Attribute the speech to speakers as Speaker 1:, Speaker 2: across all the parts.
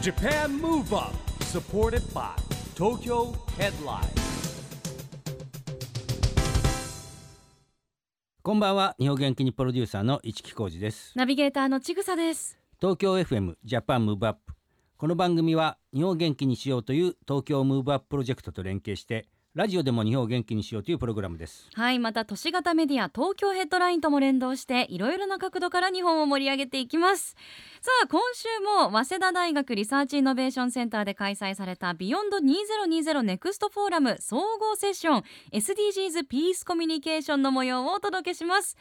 Speaker 1: Japan Move Up supported by Tokyo Headline.
Speaker 2: こんばんは。日本元気にプロデューサーの市木浩司です。
Speaker 3: ナビゲーターのちぐさです。
Speaker 2: 東京 FM Japan Move Up この番組は日本を元気にしようという東京ムーブアッププロジェクトと連携してラジオでも日本を元気にしようというプログラムです
Speaker 3: はい、また都市型メディア東京ヘッドラインとも連動していろいろな角度から日本を盛り上げていきます。さあ今週も早稲田大学リサーチイノベーションセンターで開催された Beyond 2020 Next Forum 総合セッション SDGs ピースコミュニケーションの模様をお届けします。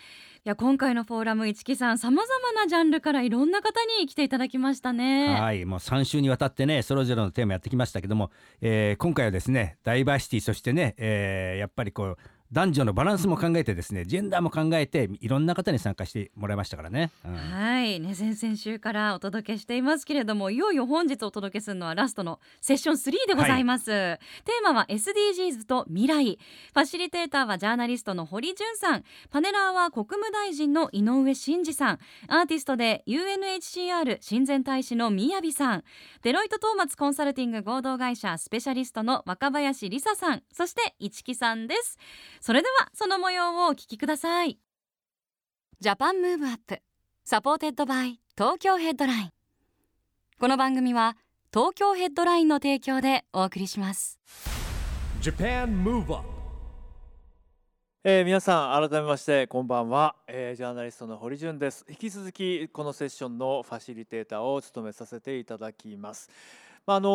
Speaker 3: や今回のフォーラム市木さんさまざまなジャンルからいろんな方に来ていただきましたね。
Speaker 2: はいもう3週にわたってねそれぞれのテーマやってきましたけども、えー今回はですねダイバーシティそしてね、えーやっぱりこう男女のバランスも考えてですねジェンダーも考えていろんな方に参加してもらいましたからね、うん。
Speaker 3: はい、ね、先々週からお届けしていますけれどもいよいよ本日お届けするのはラストのセッション3でございます、テーマは SDGs と未来。ファシリテーターはジャーナリストの堀潤さん。パネラーは国務大臣の井上真司さん。アーティストで UNHCR 親善大使の宮城さん。デロイトトーマツコンサルティング合同会社スペシャリストの若林梨沙さん。そして市木さんです。それではその模様をお聞きください。 Japan Move Up supported by Tokyo Headline。この番組は東京ヘッドラインの提供でお送りします。
Speaker 1: Japan Move Up
Speaker 4: えー皆さん改めましてこんばんは、えージャーナリストの堀潤です。引き続きこのセッションのファシリテーターを務めさせていただきます。まああの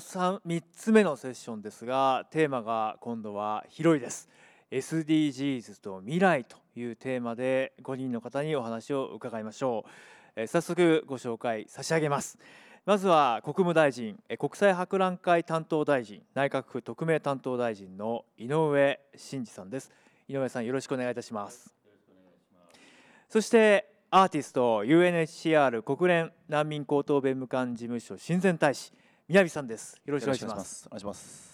Speaker 4: ー、3, 3つ目のセッションですがテーマが今度は広いです SDGs と未来というテーマで5人の方にお話を伺いましょう、え早速ご紹介差し上げます。まずは国務大臣え国際博覧会担当大臣内閣府特命担当大臣の井上真司さんです。井上さんよろしくお願いいたします。そしてアーティスト UNHCR 国連難民高等弁務官事務所親善大使宮城さんです。よろしくお願いします。
Speaker 5: お願いします。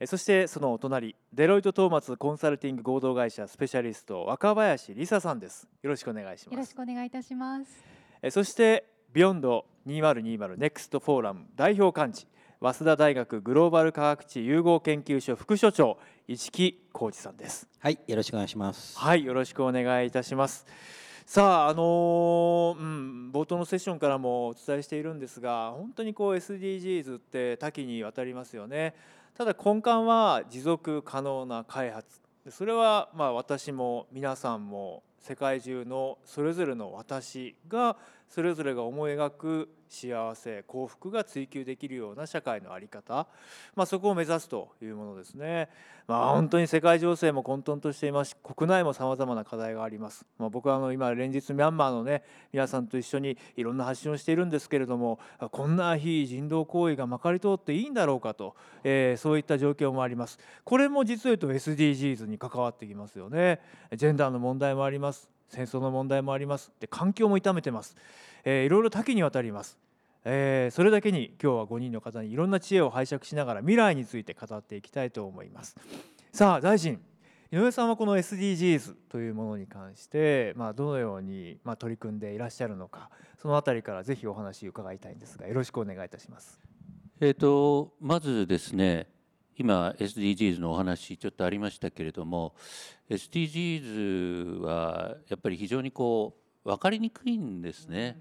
Speaker 4: えそしてそのお隣デロイトトーマツコンサルティング合同会社スペシャリスト若林梨沙さんですよろしくお願いし
Speaker 6: よろし
Speaker 4: ます
Speaker 6: くお願いいたします。
Speaker 4: えそして Beyond 2020 Next Forum 代表幹事早稲田大学グローバル科学知融合研究所副所長市木浩二さんです
Speaker 5: はい、よろしくお願いします。
Speaker 4: はい、よろしくお願いいたします。さあ、あのーうん、冒頭のセッションからもお伝えしているんですが、本当にこう SDGs って多岐にわたりますよね。ただ根幹は持続可能な開発。でそれはまあ私も皆さんも世界中のそれぞれの私がそれぞれが思い描く幸せ幸福が追求できるような社会の在り方、まあ、そこを目指すというものですね。まあ、本当に世界情勢も混沌としています。し国内もさまざまな課題があります、まあ、僕はあの今連日ミャンマーのね皆さんと一緒にいろんな発信をしているんですけれどもこんな非人道行為がまかり通っていいんだろうかと、えーそういった状況もあります。これも実を言うと SDGs に関わってきますよね。ジェンダーの問題もあります。戦争の問題もあります。で環境も痛めてます、えーいろいろ多岐にわたります。えーそれだけに今日は5人の方にいろんな知恵を拝借しながら未来について語っていきたいと思います。さあ大臣井上さんはこの SDGs というものに関して、まあ、どのように、まあ、取り組んでいらっしゃるのかそのあたりからぜひお話伺いたいんですがよろしくお願いいたします。
Speaker 7: えー、とまずですね今 SDGs のお話ちょっとありましたけれども SDGs はやっぱり非常にこう分かりにくいんですね。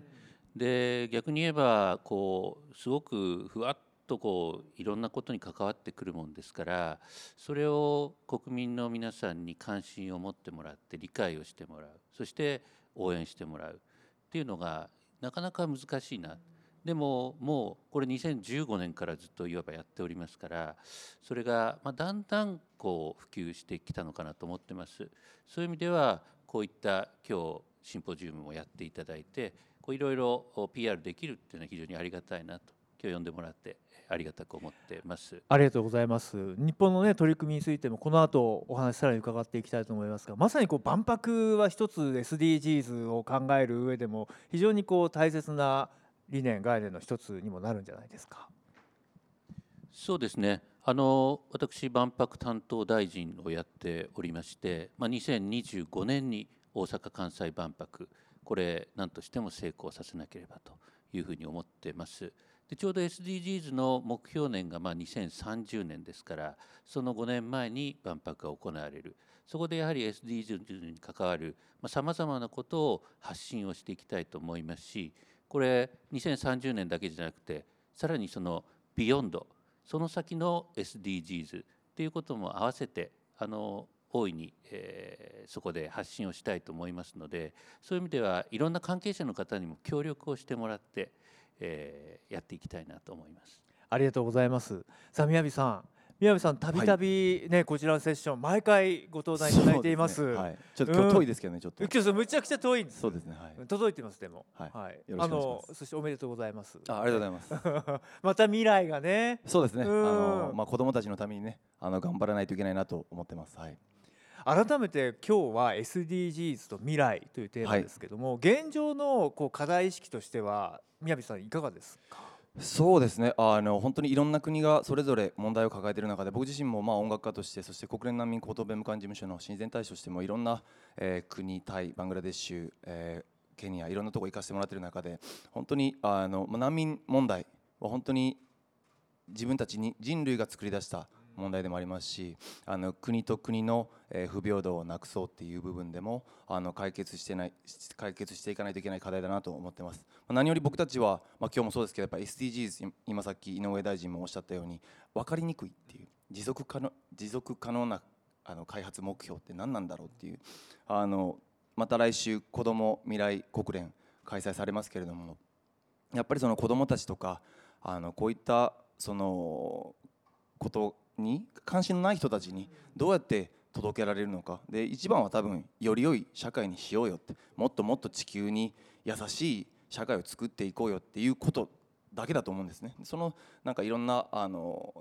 Speaker 7: で逆に言えばこうすごくふわっとこういろんなことに関わってくるもんですからそれを国民の皆さんに関心を持ってもらって理解をしてもらうそして応援してもらうっていうのがなかなか難しいな。でももうこれ2015年からずっといわばやっておりますからそれがまあだんだんこう普及してきたのかなと思ってます。そういう意味ではこういった今日シンポジウムもやっていただいてこういろいろ PR できるっていうのは非常にありがたいなと今日呼んでもらってありがたく思ってます。
Speaker 4: ありがとうございます。日本のね取り組みについてもこの後お話さらに伺っていきたいと思いますがまさにこう万博は一つ SDGs を考える上でも非常にこう大切な理念概念の一つにもなるんじゃないですか。
Speaker 7: そうですねあの私万博担当大臣をやっておりまして、まあ、2025年に大阪・関西万博これ何としても成功させなければというふうに思ってます。でちょうど SDGs の目標年がまあ2030年ですからその5年前に万博が行われるそこでやはり SDGs に関わるさまざ、まなことを発信をしていきたいと思いますしこれ2030年だけじゃなくてさらにそのビヨンドその先の SDGs っていうことも合わせてあの大いに、えー、そこで発信をしたいと思いますのでそういう意味ではいろんな関係者の方にも協力をしてもらって、えー、やっていきたいなと思います。
Speaker 4: ありがとうございます。さあ宮城さん宮部さんたびたびね、こちらのセッション毎回ご登壇いただいています。すね、はい、
Speaker 8: ちょっと今日遠いですけどね、ちょっと。
Speaker 4: 今日むちゃくちゃ遠いんです。
Speaker 8: そうですね。はい。
Speaker 4: 届いてますでも。
Speaker 8: はい。はい、
Speaker 4: あのそしておめでとうございます。
Speaker 8: あ、ありがとうございます。
Speaker 4: また未来がね。
Speaker 8: そうですね。あのまあ子供たちのためにね、あの頑張らないといけないなと思ってます。はい。
Speaker 4: 改めて今日は SDGs と未来というテーマですけども、はい、現状のこう課題意識としては宮部さんいかがですか？
Speaker 8: そうですね。あの本当にいろんな国がそれぞれ問題を抱えている中で僕自身もまあ音楽家としてそして国連難民高等弁務官事務所の親善大使としてもいろんな、えー、国タイバングラデシュ、えー、ケニアいろんなところ行かせてもらっている中で本当にあの難民問題は本当に自分たちに人類が作り出した問題でもありますしあの国と国の、不平等をなくそうっていう部分でもあの解決してない解決していかないといけない課題だなと思ってます、何より僕たちは、まあ、今日もそうですけどやっぱ SDGs 今さっき井上大臣もおっしゃったように分かりにくいっていう持続可能持続可能なあの開発目標って何なんだろうっていうあのまた来週子ども未来国連開催されますけれどもやっぱりその子どもたちとかあのこういったそのことに関心のない人たちにどうやって届けられるのかで一番は多分より良い社会にしようよってもっともっと地球に優しい社会を作っていこうよっていうことだけだと思うんですね。そのなんかいろんなあの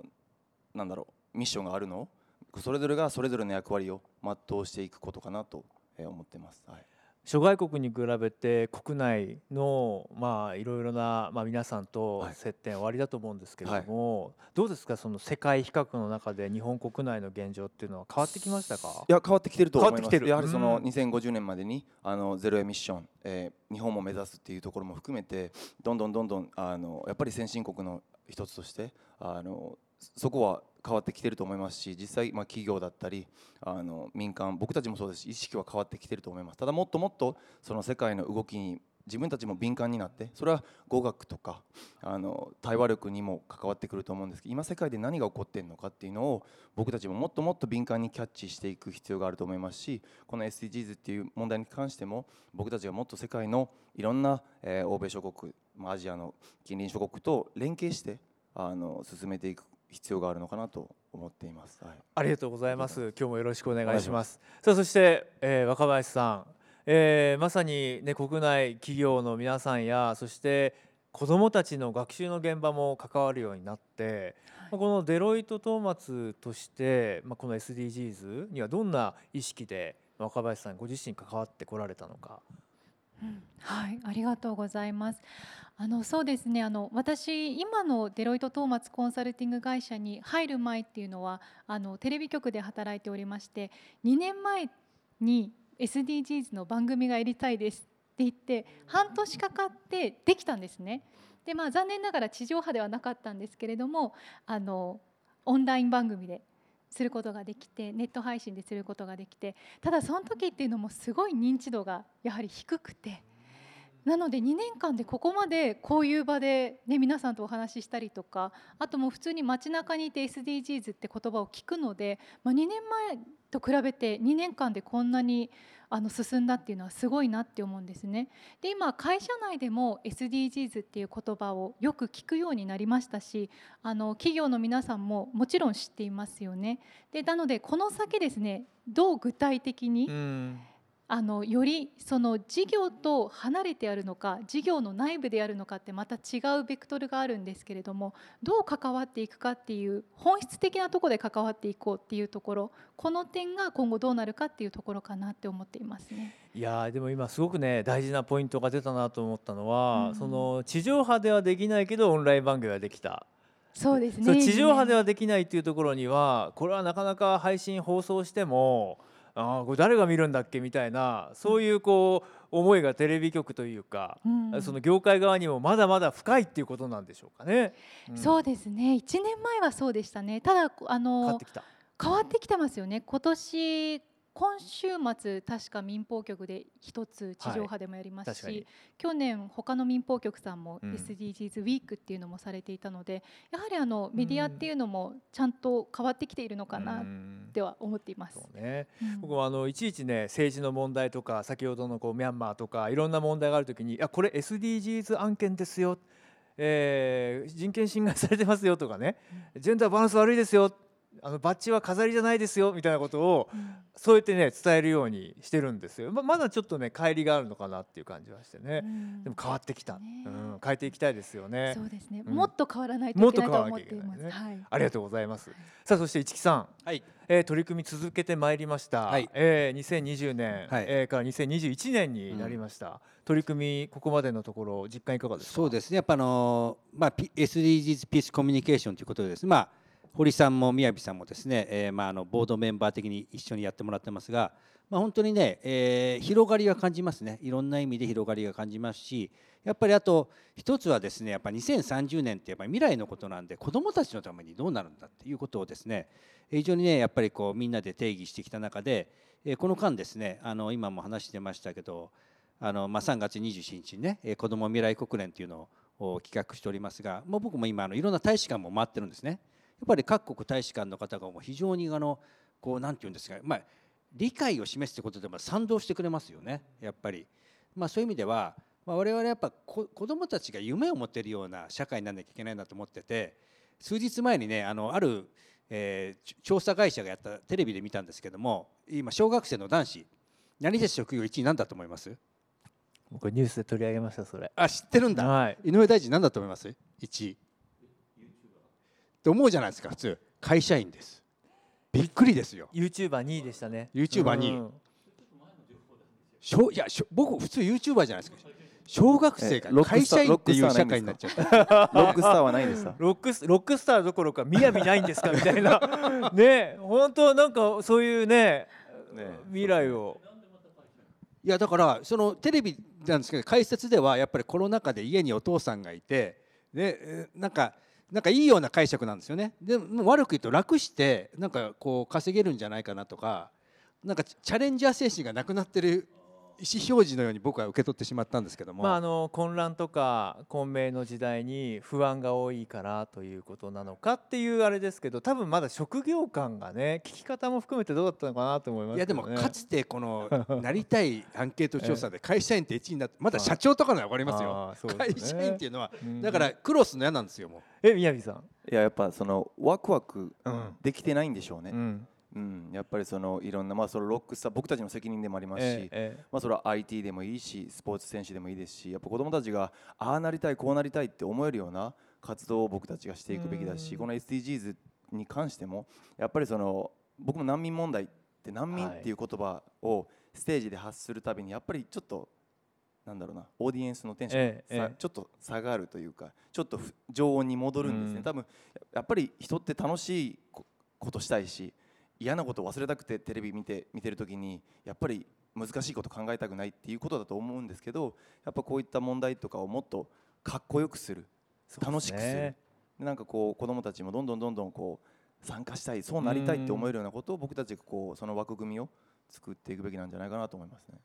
Speaker 8: なんだろうミッションがあるのをそれぞれがそれぞれの役割を全うしていくことかなと思ってます。はい
Speaker 4: 諸外国に比べて国内のまあいろいろなまあ皆さんと接点終わりだと思うんですけれども、はい、どうですか？その世界比較の中で日本国内の現状っていうのは変わってきましたか？
Speaker 8: いや変わってきてると思います。やはりその2050年までにあのゼロエミッション、えー、日本も目指すっていうところも含めてどんどんどんどんあのやっぱり先進国の一つとしてあのそこは変わってきてると思いますし実際、ま、企業だったりあの民間僕たちもそうですし意識は変わってきてると思います。ただもっともっとその世界の動きに自分たちも敏感になってそれは語学とかあの対話力にも関わってくると思うんですけど今世界で何が起こっているのかっていうのを僕たちももっともっと敏感にキャッチしていく必要があると思いますしこの SDGs っていう問題に関しても僕たちがもっと世界のいろんな、えー、欧米諸国アジアの近隣諸国と連携してあの進めていく必要があるのかなと思っています、はい、
Speaker 4: ありがとうございます。今日もよろしくお願いします。さあそして、えー、若林さん、えー、まさにね国内企業の皆さんやそして子どもたちの学習の現場も関わるようになって、はい、このデロイト・トーマツとして、まあ、この SDGs にはどんな意識で若林さんご自身関わってこられたのか。
Speaker 6: うん、はい。ありがとうございますあのそうですねあの私今のデロイト・トーマツコンサルティング会社に入る前っていうのはあのテレビ局で働いておりまして2年前に SDGs の番組がやりたいですって言って半年かかってできたんですね。でまあ残念ながら地上波ではなかったんですけれどもあのオンライン番組ですることができてネット配信ですることができてただその時っていうのもすごい認知度がやはり低くてなので2年間でここまでこういう場で、ね、皆さんとお話ししたりとかあともう普通に街中にいて SDGs って言葉を聞くので、まあ、2年前と比べて2年間でこんなにあの進んだっていうのはすごいなって思うんですね。で今会社内でも SDGs っていう言葉をよく聞くようになりましたしあの企業の皆さんももちろん知っていますよね。でなのでこの先ですねどう具体的に、うんあのよりその事業と離れてあるのか事業の内部であるのかってまた違うベクトルがあるんですけれどもどう関わっていくかっていう本質的なところで関わっていこうっていうところこの点が今後どうなるかっていうところかなって思っていますね。
Speaker 4: いやでも今すごくね大事なポイントが出たなと思ったのは、うん、その地上波ではできないけどオンライン番組はできた。
Speaker 6: そうですね
Speaker 4: 地上波ではできないっていうところにはこれはなかなか配信放送してもああこれ誰が見るんだっけみたいなそういうこう思いがテレビ局というか、
Speaker 6: うん。
Speaker 4: その業界側にもまだまだ深いっていうことなんでしょうかね。うん。
Speaker 6: そうですね。1年前はそうでしたね。ただあの
Speaker 4: 変わってきた。
Speaker 6: 変わってきてますよね。今年今週末確か民放局で一つ地上波でもやりますし、
Speaker 4: 確かに。
Speaker 6: 去年他の民放局さんも
Speaker 4: うん。
Speaker 6: SDGs ウィークっていうのもされていたので、やはりあのメディアっていうのもちゃんと変わってきているのか
Speaker 4: う
Speaker 6: なん。っては思っています。
Speaker 4: ね。
Speaker 6: うん。
Speaker 4: 僕もあのいちいちね政治の問題とか先ほどのこうミャンマーとかいろんな問題があるときに「いやこれ SDGs 案件ですよ」えー人権侵害されてますよ」とかね「ジェンダーバランス悪いですよ」あのバッジは飾りじゃないですよみたいなことを
Speaker 6: うん。
Speaker 4: そうやってね伝えるようにしてるんですよ。ままだちょっとね乖離があるのかなっていう感じはしてね。
Speaker 6: うん。
Speaker 4: でも変わってきた、
Speaker 6: ね。
Speaker 4: うん、変えていきたいですよね。
Speaker 6: そうですね、
Speaker 4: うん。
Speaker 6: もっと変わらないと
Speaker 4: もっ
Speaker 6: いけないと
Speaker 4: と変わらなきゃ
Speaker 6: 思っています。
Speaker 4: いけないね。
Speaker 6: はい。
Speaker 4: ありがとうございます。さあそして市木さん、
Speaker 2: はい。
Speaker 4: えー取り組み続けてまいりました。
Speaker 2: はい。
Speaker 4: えー2020年、
Speaker 2: はい。
Speaker 4: えーから2021年になりました。取り組みここまでのところ実感いかがですか？
Speaker 2: そうですね。やっぱあのーまあ、P- SDGs ピースコミュニケーションということでです。ね、まあ、堀さんも宮城さんもですね、えーまあ、あのボードメンバー的に一緒にやってもらってますが、まあ、本当にね、えー広がりは感じますね。いろんな意味で広がりが感じますしやっぱりあと一つはですねやっぱ2030年ってやっぱ未来のことなんで子どもたちのためにどうなるんだっていうことをですね非常にねやっぱりこうみんなで定義してきた中で、えーこの間ですねあの今も話してましたけどあの、まあ、3月27日にねえー子ども未来国連っていうのを企画しておりますがもう僕も今あのいろんな大使館も回ってるんですね。っぱり各国大使館の方がもう非常にあのこうなんていうんですか、まあ、理解を示すということでも賛同してくれますよね。やっぱり、まあ、そういう意味では、まあ、我々やっぱこ子どもたちが夢を持てるような社会にならなきゃいけないなと思ってて数日前にねあのある、えーち調査会社がやったテレビで見たんですけども今小学生の男子何で職業1位なんだと思います？
Speaker 4: これニュースで取り上げましたそれ。
Speaker 2: あ知ってるんだ。
Speaker 4: はい。
Speaker 2: 井上大臣何だと思います？1位と思うじゃないですか普通。会社員です。びっくりですよ。
Speaker 4: YouTuber 2位でしたね。
Speaker 2: YouTuber 2位。
Speaker 4: うん。
Speaker 2: しょいやしょ僕普通 YouTuber じゃないですか。小学生が
Speaker 8: えロックスター
Speaker 2: 会社員っていう社会になっちゃった。
Speaker 8: ロックスターはないですか？
Speaker 4: ロックスロックスターどころか雅ないんですか？みたいな。ね本当なんかそういうね
Speaker 8: ね
Speaker 4: 未来を。
Speaker 2: いやだからそのテレビなんですけど解説ではやっぱりコロナ禍で家にお父さんがいてでえーなんかなんかいいような解釈なんですよね。でも悪く言うと楽してなんかこう稼げるんじゃないかなとかなんかチャレンジャー精神がなくなってる意思表示のように僕は受け取ってしまったんですけども、
Speaker 4: まああの混乱とか混迷の時代に不安が多いからということなのかっていうあれですけど多分まだ職業観がね聞き方も含めてどうだったのかなと思います
Speaker 2: いやでもかつてこのなりたいアンケート調査で会社員って1位になってまだ社長とかのは分かりますよ。
Speaker 4: すね。
Speaker 2: 社員っていうのは
Speaker 4: うん
Speaker 2: だからクロスの嫌なんですよもう。
Speaker 4: え宮城さん。
Speaker 8: いややっぱそのワクワク
Speaker 4: うん。
Speaker 8: できてないんでしょうね、
Speaker 4: うん
Speaker 8: うん、やっぱりそのいろんな、まあ、そのロックスター僕たちの責任でもありますし、
Speaker 4: えええ
Speaker 8: まあ、それは IT でもいいしスポーツ選手でもいいですしやっぱ子どもたちがああなりたいこうなりたいって思えるような活動を僕たちがしていくべきだし
Speaker 4: うん。
Speaker 8: この SDGs に関してもやっぱりその僕も難民問題って難民っていう言葉をステージで発するたびにやっぱりちょっとなんだろうなオーディエンスのテンションが
Speaker 4: ええ
Speaker 8: ちょっと下がるというかちょっとふ常温に戻るんですね、
Speaker 4: うん。
Speaker 8: 多分やっぱり人って楽しいこことしたいし嫌なことを忘れたくてテレビ見て見てる時にやっぱり難しいこと考えたくないっていうことだと思うんですけどやっぱこういった問題とかをもっとかっこよくする楽しくする。
Speaker 4: ね
Speaker 8: でなんかこう子どもたちもどんどんどんどんこう参加したいそうなりたいって思えるようなことを僕たちがこうその枠組みを作っていくべきなんじゃないかなと思いますね。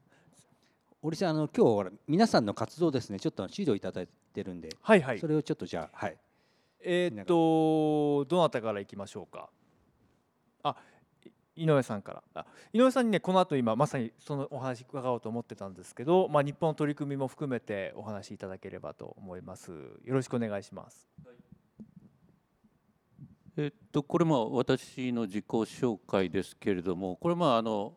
Speaker 2: 堀さんあの今日皆さんの活動ですね。ちょっと資料いただいてるんで、
Speaker 4: はいはい。
Speaker 2: それをちょっとじゃあはい。
Speaker 4: えーっとどなたからいきましょうか？あい井上さんから。あ井上さんにねこの後今まさにそのお話伺おうと思ってたんですけど、まあ、日本の取り組みも含めてお話しいただければと思います。よろしくお願いします。
Speaker 7: えっと、これまあ私の自己紹介ですけれどもこれまああの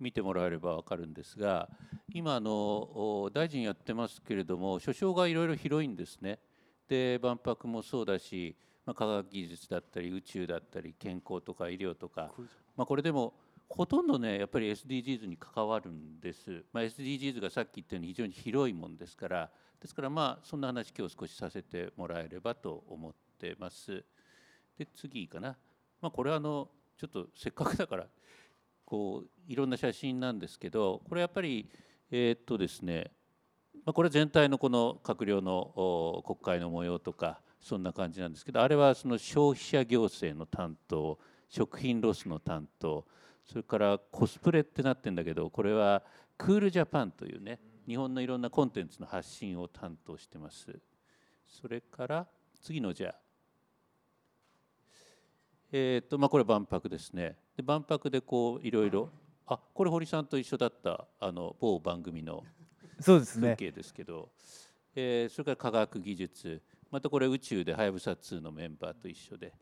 Speaker 7: 見てもらえれば分かるんですが今あの大臣やってますけれども所掌がいろいろ広いんですね。で万博もそうだし、まあ、科学技術だったり宇宙だったり健康とか医療とか、まあ、これでもほとんどねやっぱり SDGs に関わるんです、まあ、SDGs がさっき言ったように非常に広いもんですから。ですからまあそんな話今日少しさせてもらえればと思ってます。で次かな、まあ、これはあのちょっとせっかくだからこういろんな写真なんですけどこれやっぱりえー、っとですね、まあ、これ全体のこの閣僚の国会の模様とかそんな感じなんですけどあれはその消費者行政の担当食品ロスの担当それからコスプレってなってるんだけどこれはクールジャパンというね日本のいろんなコンテンツの発信を担当してます。それから次のじゃあ。えーとまあ、これ万博ですね。で万博でこういろいろあこれ堀さんと一緒だったあの某番組の風景ですけど。えーそれから科学技術またこれ宇宙ではやぶさ2のメンバーと一緒で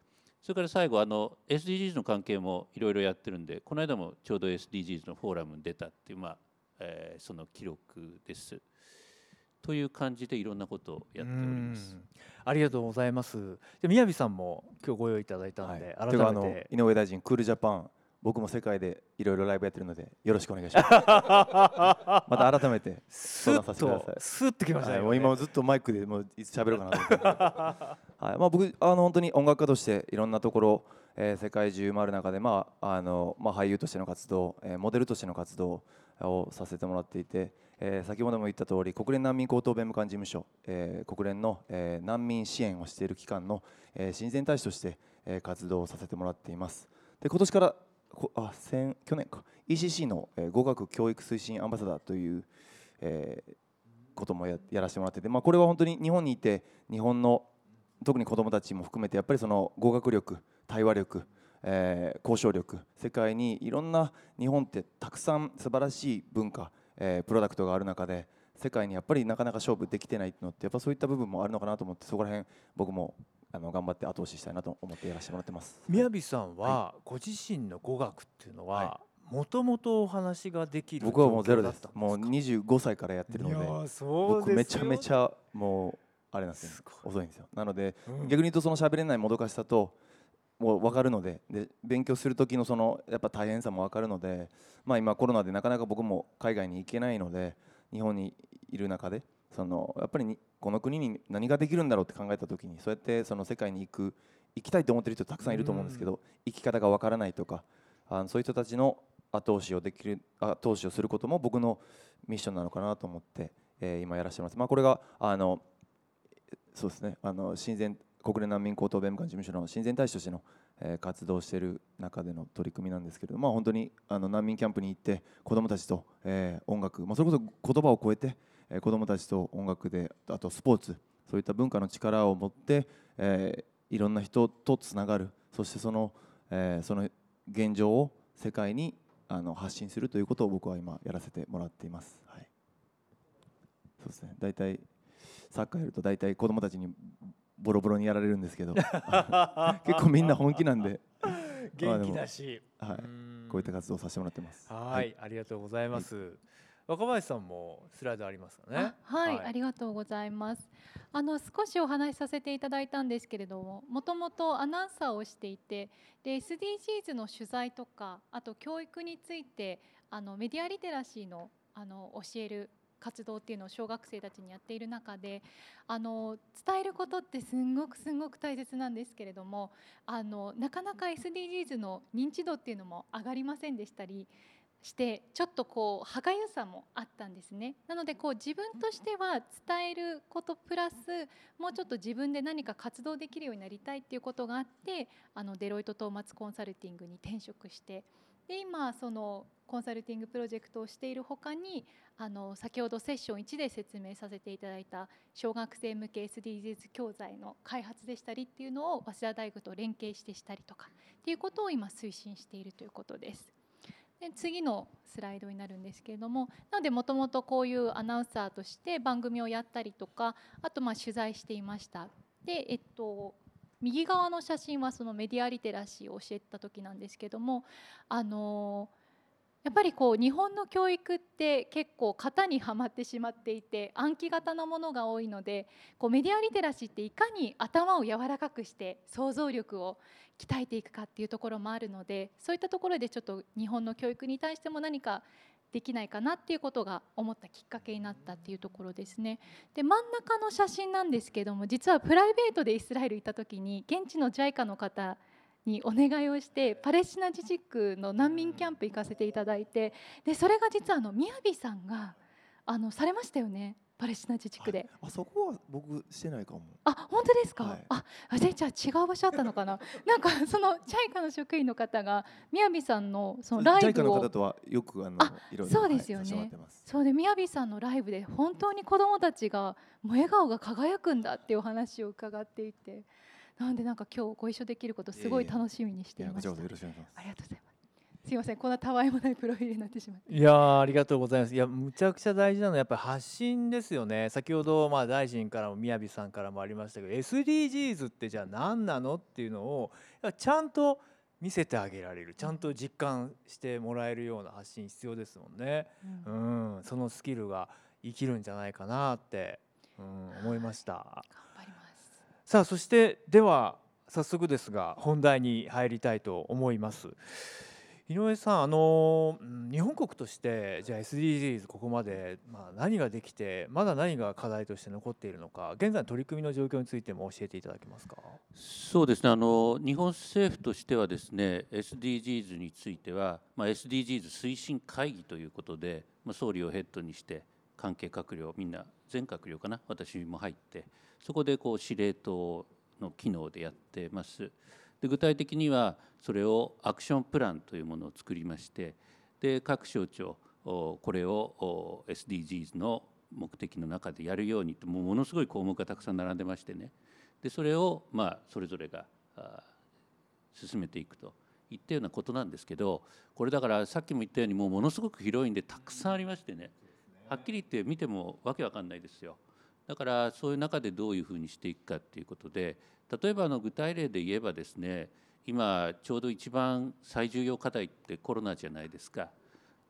Speaker 7: それから最後あの SDGs の関係もいろいろやってるんでこの間もちょうど SDGs のフォーラムに出たっていう、まあえーその記録です。という感じでいろんなことをやっております。
Speaker 4: うんありがとうございます。で宮城さんも今日ご用意いただいたので、
Speaker 8: はい、てかあの
Speaker 4: 改めて。
Speaker 8: 井上大臣クールジャパン僕も世界でいろいろライブやってるのでよろしくお願いします。また改めて相談させてください。
Speaker 4: とスッときましたね。
Speaker 8: はい、もう今もずっとマイクでもういつ喋ろうかなと思って、はいまあ、僕あの本当に音楽家としていろんなところ、えー世界中回る中で、まああのまあ、俳優としての活動、えーモデルとしての活動をさせてもらっていて、えー先ほども言った通り国連難民高等弁務官事務所、えー国連の、えー難民支援をしている機関の、えー親善大使として、えー活動をさせてもらっています。で今年からこあ先去年か。ECC の、えー語学教育推進アンバサダーという、えーこともやらせてもらってて、まあ、これは本当に日本にいて日本の特に子どもたちも含めてやっぱりその語学力対話力、えー交渉力世界にいろんな日本ってたくさん素晴らしい文化、えープロダクトがある中で世界にやっぱりなかなか勝負できてないのってやっぱそういった部分もあるのかなと思ってそこら辺僕もあの頑張って後押ししたいなと思ってやらせてもらってます。
Speaker 4: 宮城さんはご自身の語学っていうのは
Speaker 8: は
Speaker 4: もともとお話ができる
Speaker 8: 僕はもうゼロです。もう25歳からやってるので僕めちゃめち
Speaker 4: ゃ
Speaker 8: ゃもうあれなんですよ。遅いんですよ。なので
Speaker 4: うん。
Speaker 8: 逆に言うとその喋れないもどかしさともう分かるのでで勉強する時のそのやっぱ大変さも分かるので、まあ、今コロナでなかなか僕も海外に行けないので日本にいる中でそのやっぱりにこの国に何ができるんだろうって考えた時にそうやってその世界に行く行きたいと思ってる人たくさんいると思うんですけど生き方が分からないとかあのそういう人たちの後押しをできる後押しをすることも僕のミッションなのかなと思って、えー今やらせてもらってます、まあ、これがあのそうですね。あの親善国連難民高等弁務官事務所の親善大使としての、えー活動をしている中での取り組みなんですけれども、まあ、本当にあの難民キャンプに行って子どもたちと、えー音楽、まあ、それこそ言葉を超えて、えー子どもたちと音楽であとスポーツそういった文化の力を持って、えーいろんな人とつながる。そしてその,、えーその現状を世界にあの発信するということを僕は今やらせてもらっています。はい。そうですね。大体サッカーやると大体子供たちにボロボロにやられるんですけど。結構みんな本気なんで、
Speaker 4: 元気だし、
Speaker 8: はい、
Speaker 4: ん。
Speaker 8: こういった活動をさせてもらってます。
Speaker 4: はい、ありがとうございます。若林さんもスライドありますかね
Speaker 6: あ。はい、ありがとうございます。あの少しお話しさせていただいたんですけれども、もともとアナウンサーをしていて、で SDGs の取材とか、あと教育についてあのメディアリテラシーのあの教える活動っていうのを小学生たちにやっている中であの伝えることってすんごくすんごく大切なんですけれどもあのなかなか SDGs の認知度っていうのも上がりませんでしたりしてちょっとこう歯がゆさもあったんですねなのでこう自分としては伝えることプラスもうちょっと自分で何か活動できるようになりたいっていうことがあってあのデロイト・トーマツコンサルティングに転職してで今そのコンサルティングプロジェクトをしているほかにあの先ほどセッション1で説明させていただいた小学生向け SDGs 教材の開発でしたりっていうのを早稲田大学と連携してしたりとかっていうことを今推進しているということです。で次のスライドになるんですけれどもなのでもともとこういうアナウンサーとして番組をやったりとかあとまあ取材していました。でえっと右側の写真はそのメディアリテラシーを教えた時なんですけどもあのやっぱりこう日本の教育って結構型にはまってしまっていて暗記型のものが多いのでこうメディアリテラシーっていかに頭を柔らかくして想像力を鍛えていくかっていうところもあるのでそういったところでちょっと日本の教育に対しても何かできないかなっていうことが思ったきっかけになったっていうところですね。で真ん中の写真なんですけども実はプライベートでイスラエル行った時に現地の JICA の方にお願いをしてパレスチナ自治区の難民キャンプ行かせていただいてでそれが実はあの宮城さんがあのされましたよねパレスチナ自治区で。
Speaker 8: あそこは僕してないかも。
Speaker 6: あ本当ですか、
Speaker 8: はい。
Speaker 6: ああじゃあ違う場所あったのかな？なんかそのチャイカの職員の方が宮城さんのそのライブを。
Speaker 8: の方とはよくあの
Speaker 6: あそうですよね。
Speaker 8: はい
Speaker 6: そうで宮城さんのライブで本当に子どもたちがもう笑顔が輝くんだっていうお話を伺っていてなのでなんか今日ご一緒できることすごい楽しみにしていました、
Speaker 8: いやこちらこそよろしくお願いします。
Speaker 6: ありがとうございます。すいません。こんなたわいもないプロフィールになってしまって。
Speaker 4: いやーありがとうございます。いやむちゃくちゃ大事なの。はやっぱり発信ですよね。先ほどまあ大臣からも宮城さんからもありましたけど SDGs ってじゃあ何なのっていうのをちゃんと見せてあげられる。ちゃんと実感してもらえるような発信必要ですもんね。
Speaker 6: うん。
Speaker 4: うん、そのスキルが生きるんじゃないかなって、うん、思いました。さあそしてでは早速ですが本題に入りたいと思います。井上さんあの日本国としてじゃあ SDGs ここまで、まあ、何ができてまだ何が課題として残っているのか現在の取り組みの状況についても教えていただけますか？
Speaker 7: そうですね。あの日本政府としてはですね SDGs については、まあ、SDGs 推進会議ということで、まあ、総理をヘッドにして関係閣僚みんな全閣僚かな私も入ってそこでこう司令塔の機能でやってます。で具体的にはそれをアクションプランというものを作りましてで各省庁これを SDGs の目的の中でやるようにともうものすごい項目がたくさん並んでましてねでそれをまあそれぞれが進めていくといったようなことなんですけどこれだからさっきも言ったようにもうものすごく広いんでたくさんありましてねはっきり言って見てもわけわかんないですよ。だからそういう中でどういうふうにしていくかっていうことで例えばの具体例で言えばですね今ちょうど一番最重要課題ってコロナじゃないですか。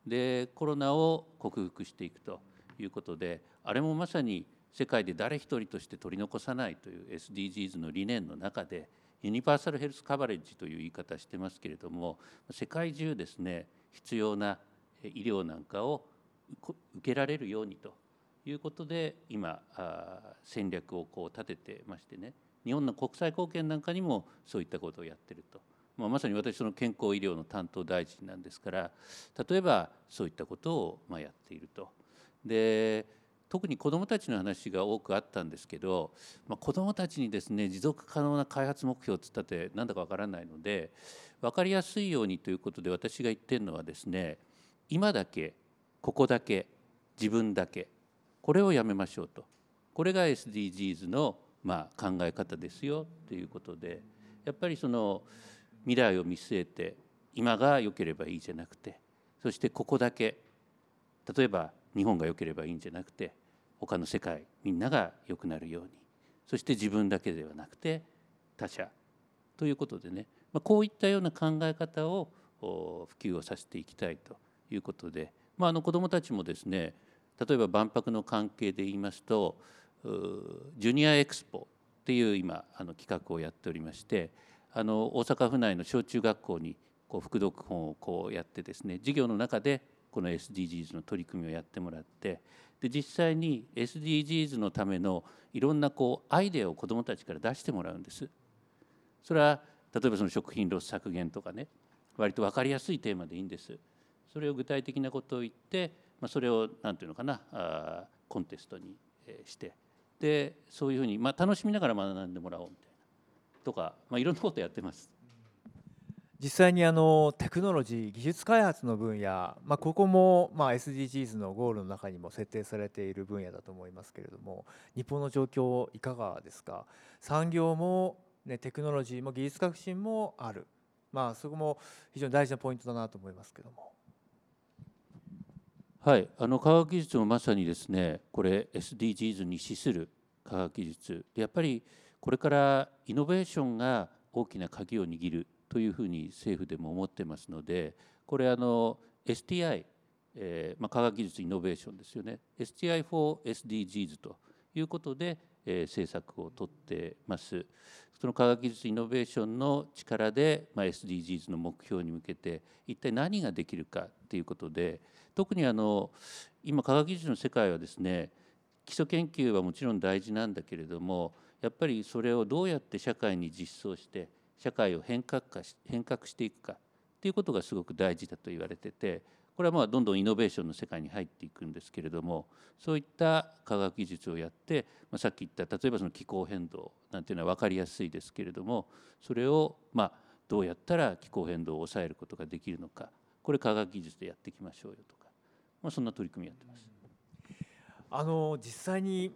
Speaker 7: でコロナを克服していくということであれもまさに世界で誰一人として取り残さないという SDGs の理念の中でユニバーサル・ヘルス・カバレッジという言い方してますけれども世界中ですね必要な医療なんかを受けられるようにということで今あ戦略をこう立ててましてね日本の国際貢献なんかにもそういったことをやってると、まあ、まさに私その健康医療の担当大臣なんですから例えばそういったことをまあやっていると。で特に子どもたちの話が多くあったんですけど、まあ、子どもたちにですね持続可能な開発目標をつったってなんだかわからないので分かりやすいようにということで私が言ってるのはですね今だけここだけ自分だけこれをやめましょうと。これが SDGs のまあ考え方ですよということでやっぱりその未来を見据えて今が良ければいいじゃなくてそしてここだけ例えば日本が良ければいいんじゃなくて他の世界みんなが良くなるようにそして自分だけではなくて他者ということでね、まあ、こういったような考え方を普及をさせていきたいということで、まあ、あの子どもたちもですね例えば万博の関係で言いますとジュニアエクスポっていう今あの企画をやっておりましてあの大阪府内の小中学校にこう副読本をこうやってですね授業の中でこの SDGs の取り組みをやってもらってで実際に SDGs のためのいろんなこうアイデアを子どもたちから出してもらうんです。それは例えばその食品ロス削減とかね割と分かりやすいテーマでいいんです。それを具体的なことを言って、まあ、それを何て言うのかなあコンテストにしてでそういうふうに、まあ、楽しみながら学んでもらおうみたいなとか、まあ、いろんなことやってます。
Speaker 4: 実際にあのテクノロジー技術開発の分野、まあ、ここもまあ SDGs のゴールの中にも設定されている分野だと思いますけれども日本の状況いかがですか？産業も、ね、テクノロジーも技術革新もある、まあ、そこも非常に大事なポイントだなと思いますけども。
Speaker 7: はい、あの科学技術もまさにですねこれ SDGs に資する科学技術。でやっぱりこれからイノベーションが大きな鍵を握るというふうに政府でも思ってますのでこれあの STI、えーまあ、科学技術イノベーションですよね。STI for SDGs ということで、えー、政策をとってます。その科学技術イノベーションの力で、まあ、SDGs の目標に向けて一体何ができるかということで特にあの今科学技術の世界はですね基礎研究はもちろん大事なんだけれどもやっぱりそれをどうやって社会に実装して社会を変革化し変革していくかっていうことがすごく大事だと言われててこれはまあどんどんイノベーションの世界に入っていくんですけれどもそういった科学技術をやって、まあ、さっき言った例えばその気候変動なんていうのは分かりやすいですけれどもそれをまあどうやったら気候変動を抑えることができるのかこれ科学技術でやっていきましょうよと、まあ、そんな取り組みやってます。
Speaker 4: あの実際に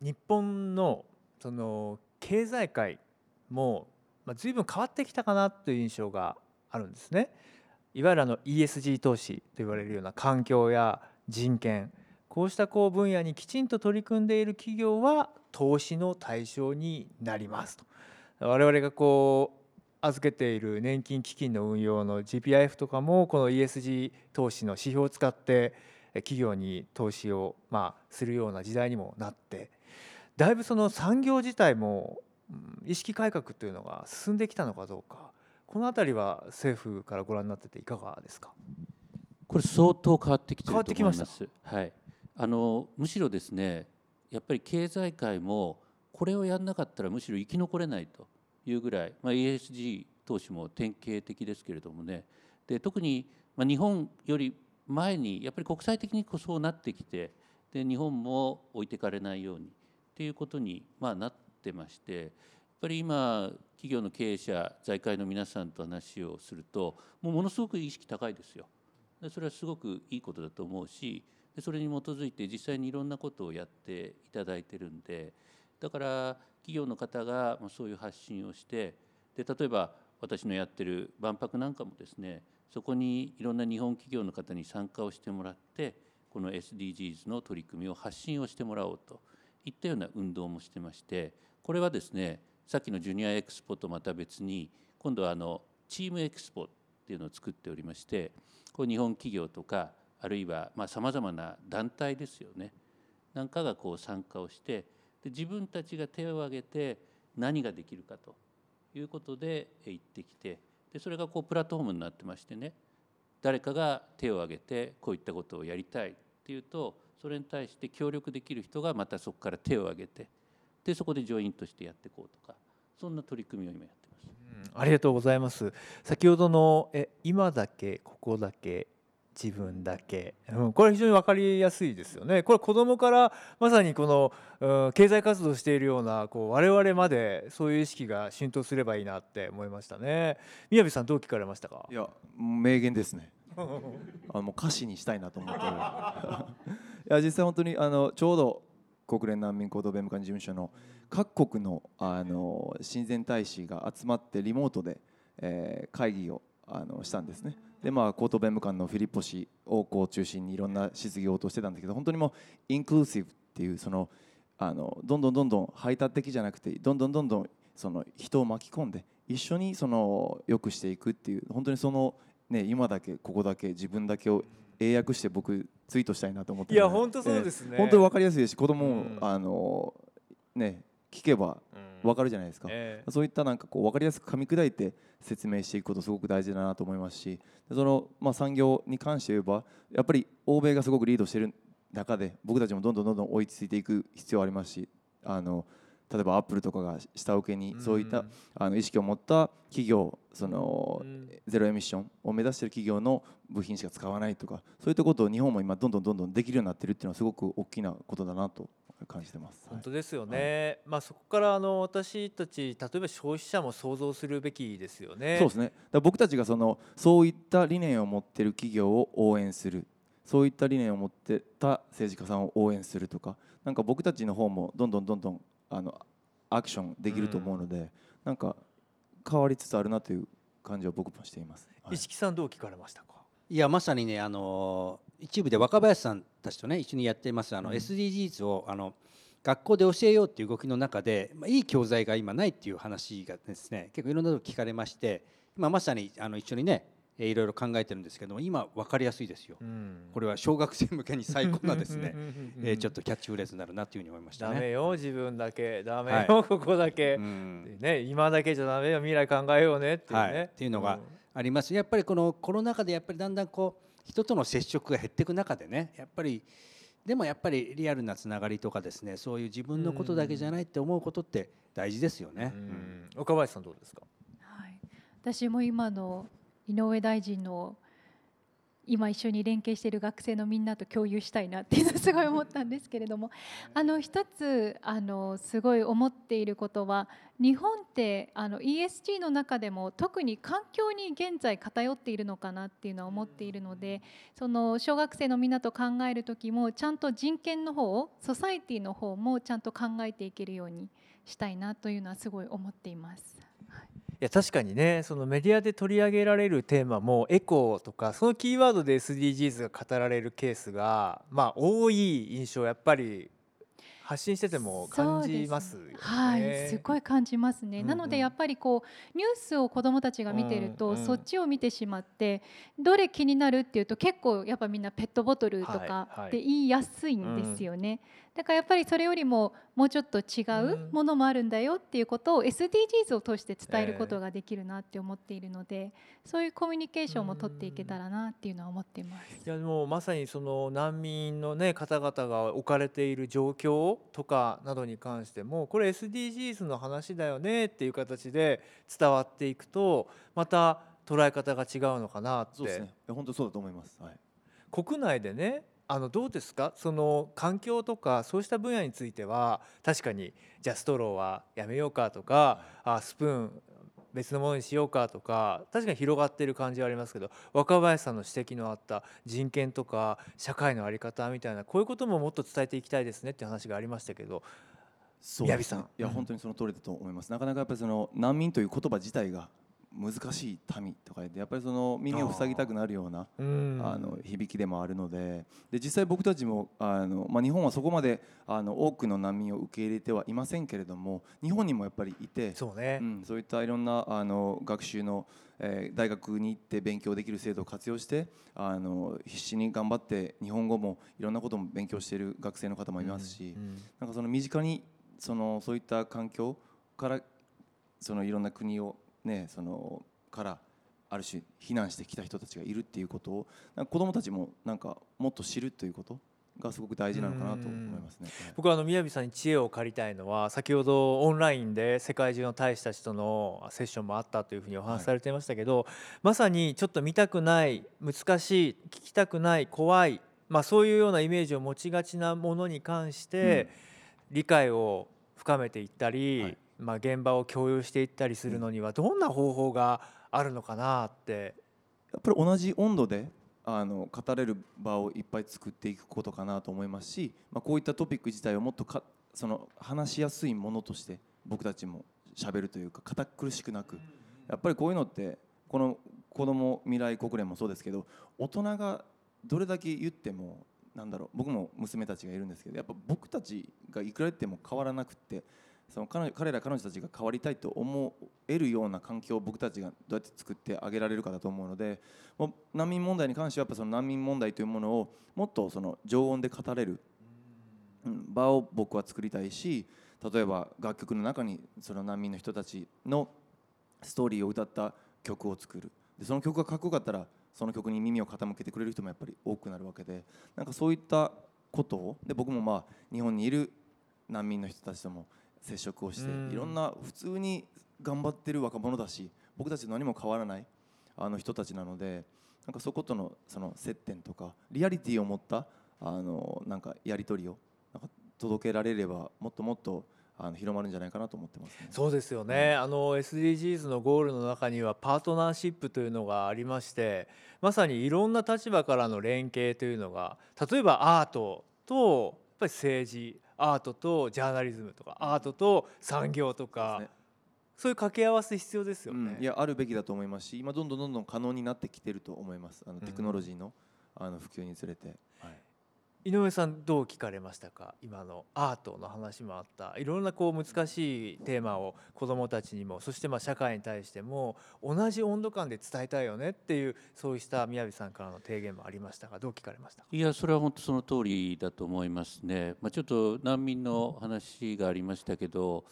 Speaker 4: 日本のその経済界もまあ随分変わってきたかなという印象があるんですね。いわゆるあの ESG 投資と言われるような環境や人権こうしたこう分野にきちんと取り組んでいる企業は投資の対象になりますと。我々がこう預けている年金基金の運用の GPIF とかもこの ESG 投資の指標を使って企業に投資をまあするような時代にもなってだいぶその産業自体もうん意識改革というのが進んできたのかどうかこのあたりは政府からご覧になってていかがですか？
Speaker 7: これ相当変わってきてると思い
Speaker 4: ってきました？
Speaker 7: ます。はい、あのむしろですねやっぱり経済界もこれをやんなかったらむしろ生き残れないというぐらい、まあ、ESG 投資も典型的ですけれどもねで特に、日本より前にやっぱり国際的にこそうなってきてで日本も置いてかれないようにっていうことに、まあ、なってましてやっぱり今企業の経営者財界の皆さんと話をするともうものすごく意識高いですよ。でそれはすごくいいことだと思うしでそれに基づいて実際にいろんなことをやっていただいてるんでだから企業の方がそういう発信をしてで例えば私のやってる万博なんかもですねそこにいろんな日本企業の方に参加をしてもらってこの SDGs の取り組みを発信をしてもらおうといったような運動もしてましてこれはですねさっきのジュニアエクスポとまた別に今度はあのチームエクスポっていうのを作っておりましてこう日本企業とかあるいはさまざ、まな団体ですよねなんかがこう参加をしてで自分たちが手を挙げて何ができるかということで行ってきてでそれがこうプラットフォームになってましてね誰かが手を挙げてこういったことをやりたいっていうとそれに対して協力できる人がまたそこから手を挙げてでそこでジョインとしてやっていこうとかそんな取り組みを今やってます。
Speaker 4: ありがとうございます先ほどのえ今だけここだけ自分だけ、うん、これ非常に分かりやすいですよね。これ子どもからまさにこの、うん経済活動をしているようなこう我々までそういう意識が浸透すればいいなって思いましたね。宮部さんどう聞かれましたか？
Speaker 8: いや名言ですね。あのもう歌詞にしたいなと思ってる。いや実際本当にあのちょうど国連難民高等弁務官事務所の各国のあの親善大使が集まってリモートで、えー会議をあのしたんですねでまあ高等弁務官のフィリッポ氏をこう中心にいろんな質疑応答してたんだけど本当にもうインクルーシブっていうそのあのどんどんどんどん排他的じゃなくてどんどんどんどんその人を巻き込んで一緒にその良くしていくっていう本当にそのね今だけここだけ自分だけを英訳して僕ツイートしたいなと思って
Speaker 4: いや本当そうですね。
Speaker 8: えー本当に分かりやすいですし子供も、
Speaker 4: うん。
Speaker 8: あのね聞けば分かるじゃないですか、
Speaker 4: ええ。
Speaker 8: そういったなんかこう分かりやすく噛み砕いて説明していくことすごく大事だなと思いますしでその、まあ、産業に関して言えばやっぱり欧米がすごくリードしている中で僕たちもどんどんどんどん追いついていく必要ありますしあの例えばアップルとかが下請けにそういった、
Speaker 4: うん
Speaker 8: あの意識を持った企業その、
Speaker 4: うん。
Speaker 8: ゼロエミッションを目指している企業の部品しか使わないとかそういったことを日本も今どんどんどんどんできるようになっているっていうのはすごく大きなことだなと感じてます。
Speaker 4: 本当ですよね、まあそこからあの私たち例えば消費者も想像するべきですよね
Speaker 8: そうですね。だ僕たちがそのそういった理念を持っている企業を応援する、そういった理念を持ってた政治家さんを応援するとか、なんか僕たちの方もどんどんどんどんあのアクションできると思うので、なんか変わりつつあるなという感じは僕もしています。はい
Speaker 4: さんどう聞かれましたか
Speaker 2: いやまさにねあの一部で若林さんたちとね一緒にやっていますあの、SDGs をあの学校で教えようっていう動きの中で、まあ、いい教材が今ないっていう話がですね結構いろんなとこ聞かれまして今まさにあの一緒にねえーいろいろ考えてるんですけども今分かりやすいですよ。これは小学生向けに最高なですね、えーちょっとキャッチフレーズになるなというふうに思いましたね。
Speaker 4: ダメよ自分だけ。ダメよ、
Speaker 2: はい。
Speaker 4: ここだけ、
Speaker 2: うん。
Speaker 4: ね今だけじゃダメよ未来考えようねっていうね、
Speaker 2: はい。っていうのがあります。やっぱりこのコロナ禍でやっぱりだんだんこう人との接触が減っていく中でねやっぱりでもやっぱりリアルなつながりとかですねそういう自分のことだけじゃないって思うことって大事ですよね。
Speaker 4: うん。岡林さんどうですか？
Speaker 6: はい、私も今の井上大臣の今一緒に連携している学生のみんなと共有したいなっていうのをすごい思ったんですけれども。あの一つあのすごい思っていることは日本ってあの ESG の中でも特に環境に現在偏っているのかなっていうのは思っているのでその小学生のみんなと考える時もちゃんと人権の方ソサイティの方もちゃんと考えていけるようにしたいなというのはすごい思っています。
Speaker 4: いや確かにねそのメディアで取り上げられるテーマもエコとかそのキーワードで SDGs が語られるケースがまあ多い印象やっぱり発信してても感じますよね。
Speaker 6: はい、すごい感じますね。
Speaker 4: うんうん
Speaker 6: なのでやっぱりこうニュースを子どもたちが見てると、
Speaker 4: うんうん
Speaker 6: そっちを見てしまってどれ気になるっていうと結構やっぱみんなペットボトルと
Speaker 4: はい
Speaker 6: か
Speaker 4: はい
Speaker 6: って言いやすいんですよね。だからやっぱりそれよりももうちょっと違うものもあるんだよっていうことを SDGs を通して伝えることができるなって思っているので、そういうコミュニケーションも取っていけたらなっていうのは思っています。
Speaker 4: いやもうまさにその難民の、ね、方々が置かれている状況とかなどに関してもこれ SDGs の話だよねっていう形で伝わっていくとまた捉え方が違うのかなって。
Speaker 8: そうですね。本当そうだと思います、はい、
Speaker 4: 国内でねあのどうですか？その環境とかそうした分野については確かにじゃあストローはやめようかとかあスプーン別のものにしようかとか確かに広がっている感じはありますけど若林さんの指摘のあった人権とか社会の在り方みたいなこういうことももっと伝えていきたいですねっていう話がありましたけど
Speaker 8: そう
Speaker 4: 宮城さん
Speaker 8: ですねいや
Speaker 4: うん
Speaker 8: 本当にその通りだと思います。なかなかやっぱりその難民という言葉自体が難しい民とか言ってやっぱりその耳を塞ぎたくなるような
Speaker 4: うん。
Speaker 8: あの響きでもあるので。で実際僕たちもあの、まあ、日本はそこまであの多くの難民を受け入れてはいませんけれども日本にもやっぱりいて
Speaker 4: そうね、
Speaker 8: うん、そういったいろんなあの学習の、えー大学に行って勉強できる制度を活用してあの必死に頑張って日本語もいろんなことも勉強している学生の方もいますし、
Speaker 4: うん。
Speaker 8: なんかその身近にそのそういった環境からそのいろんな国をねそのからある種避難してきた人たちがいるっていうことを子どもたちもなんかもっと知るということがすごく大事なのかなと思いますね。はい。
Speaker 4: 僕はあの宮城さんに知恵を借りたいのは先ほどオンラインで世界中の大使たちとのセッションもあったというふうにお話しされていましたけど、まさにちょっと見たくない難しい聞きたくない怖い、まあ、そういうようなイメージを持ちがちなものに関して理解を深めていったり、
Speaker 8: はい
Speaker 4: まあ、現場を共有していったりするのにはどんな方法があるのかなって。
Speaker 8: やっぱり同じ温度であの語れる場をいっぱい作っていくことかなと思いますし、まあ、こういったトピック自体をもっとかその話しやすいものとして僕たちも喋るというか堅苦しくなくやっぱりこういうのってこの子ども未来国連もそうですけど大人がどれだけ言ってもなんだろう僕も娘たちがいるんですけどやっぱ僕たちがいくら言っても変わらなくってその彼彼ら彼女たちが変わりたいと思えるような環境を僕たちがどうやって作ってあげられるかだと思うので難民問題に関してはやっぱその難民問題というものをもっとその常温で語れる、場を僕は作りたいし例えば楽曲の中にその難民の人たちのストーリーを歌った曲を作る。でその曲がかっこよかったらその曲に耳を傾けてくれる人もやっぱり多くなるわけでなんかそういったことをで僕もまあ日本にいる難民の人たちとも接触をして
Speaker 4: うん。
Speaker 8: いろんな普通に頑張ってる若者だし僕たちと何も変わらないあの人たちなのでなんかそことのその接点とかリアリティを持ったあのなんかやり取りをなんか届けられればもっともっとあの広まるんじゃないかなと思ってますね。
Speaker 4: そうですよね、あの SDGs のゴールの中にはパートナーシップというのがありましてまさにいろんな立場からの連携というのが例えばアートとやっぱり政治アートとジャーナリズムとかアートと産業とか
Speaker 8: そうですね。
Speaker 4: そういう掛け合わせ必要ですよ
Speaker 8: う
Speaker 4: ね。
Speaker 8: ん、いやあるべきだと思いますし今どんどんどんどん可能になってきてると思います。あのテクノロジーの,、あの普及につれて、はい、
Speaker 4: 井上さんどう聞かれましたか？今のアートの話もあった。いろんなこう難しいテーマを子どもたちにもそしてまあ社会に対しても同じ温度感で伝えたいよねっていうそうした宮城さんからの提言もありましたがどう聞かれましたか？
Speaker 7: いやそれは本当その通りだと思いますね、まあ、ちょっと難民の話がありましたけど、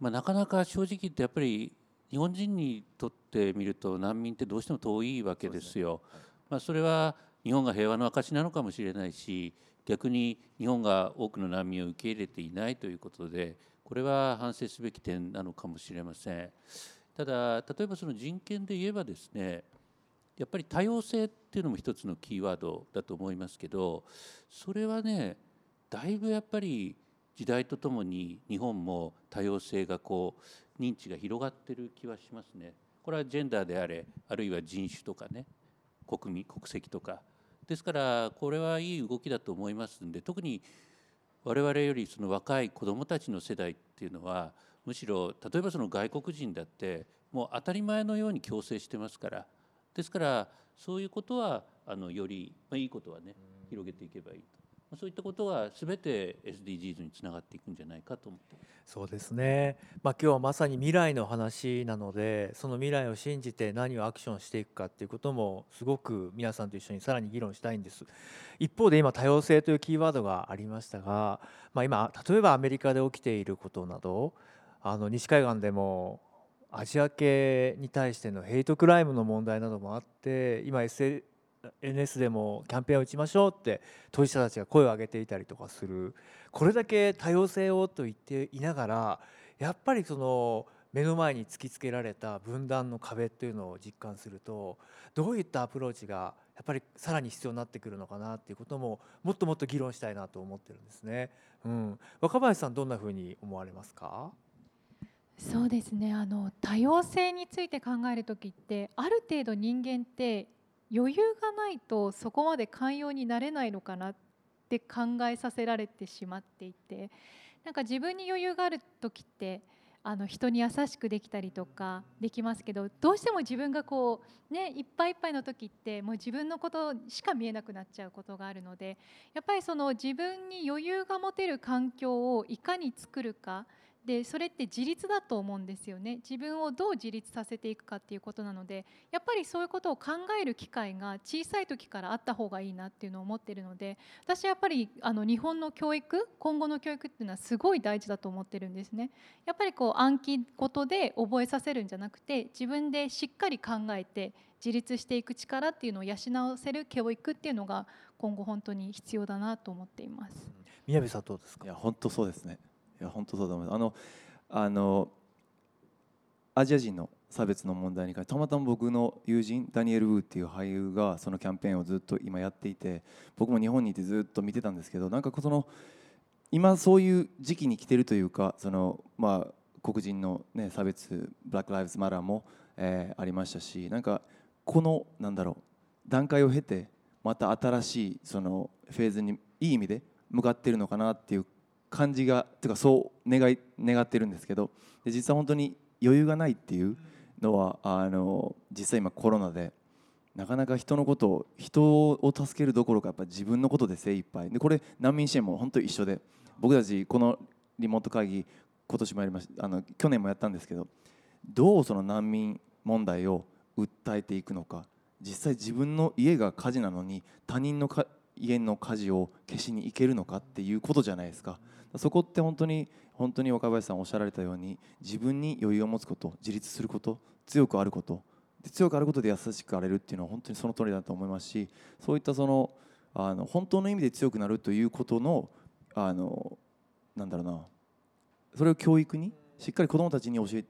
Speaker 7: まあ、なかなか正直言ってやっぱり日本人にとってみると難民ってどうしても遠いわけですよ。まあ、それは日本が平和の証なのかもしれないし逆に日本が多くの難民を受け入れていないということでこれは反省すべき点なのかもしれません。ただ例えばその人権で言えばですねやっぱり多様性っていうのも一つのキーワードだと思いますけどそれはねだいぶやっぱり時代とともに日本も多様性がこう認知が広がってる気はしますね。これはジェンダーであれあるいは人種とかね国民国籍とかですからこれはいい動きだと思いますんで特に我々よりその若い子どもたちの世代っていうのはむしろ例えばその外国人だってもう当たり前のように強制してますからですからそういうことはあのより、まあ、いいことはね広げていけばいいと。そういったことはすべて SDGs につながっていくんじゃないかと思って
Speaker 4: そうですね、まあ、今日はまさに未来の話なのでその未来を信じて何をアクションしていくかっていうこともすごく皆さんと一緒にさらに議論したいんです。一方で今多様性というキーワードがありましたが、まあ、今例えばアメリカで起きていることなどあの西海岸でもアジア系に対してのヘイトクライムの問題などもあって今 NS でもキャンペーンを打ちましょうって当事者たちが声を上げていたりとかする。これだけ多様性をと言っていながらやっぱりその目の前に突きつけられた分断の壁っていうのを実感するとどういったアプローチがやっぱりさらに必要になってくるのかなっていうことももっともっと議論したいなと思ってるんですね。うん、若林さんどんなふうに思われますか？
Speaker 6: そうですね。あの多様性について考える時ってある程度人間って余裕がないとそこまで寛容になれないのかなって考えさせられてしまっていてなんか自分に余裕がある時ってあの人に優しくできたりとかできますけどどうしても自分がこうねいっぱいいっぱいの時ってもう自分のことしか見えなくなっちゃうことがあるのでやっぱりその自分に余裕が持てる環境をいかに作るかでそれって自立だと思うんですよね。自分をどう自立させていくかっていうことなのでやっぱりそういうことを考える機会が小さい時からあった方がいいなっていうのを思ってるので私はやっぱりあの日本の教育今後の教育っていうのはすごい大事だと思ってるんですね。やっぱりこう暗記事で覚えさせるんじゃなくて自分でしっかり考えて自立していく力っていうのを養わせる教育っていうのが今後本当に必要だなと思っています。
Speaker 4: 宮部さんどうですか？
Speaker 8: いや本当そうですねいや本当そうだと思います。あのあのアジア人の差別の問題に関してたまたま僕の友人ダニエル・ウーっていう俳優がそのキャンペーンをずっと今やっていて僕も日本にいてずっと見てたんですけどなんかその今そういう時期に来てるというかそのまあ黒人の、ね、差別ブラック・ライブズ・マラーも、えー、ありましたしなんかこのなんだろう段階を経てまた新しいそのフェーズにいい意味で向かってるのかなっていう感じがというかそう願い願ってるんですけどで実は本当に余裕がないっていうのはあの実際今コロナでなかなか人のことを人を助けるどころかやっぱ自分のことで精一杯でこれ難民支援も本当一緒で僕たちこのリモート会議今年もやりましたあの去年もやったんですけどどうその難民問題を訴えていくのか実際自分の家が火事なのに他人の家の火事を消しに行けるのかっていうことじゃないですか。そこって本当に本当に若林さんおっしゃられたように自分に余裕を持つこと自立すること強くあることで強くあることで優しくあれるっていうのは本当にその通りだと思いますしそういったそのあの本当の意味で強くなるということのあのなんだろうなそれを教育にしっかり子どもたちに教え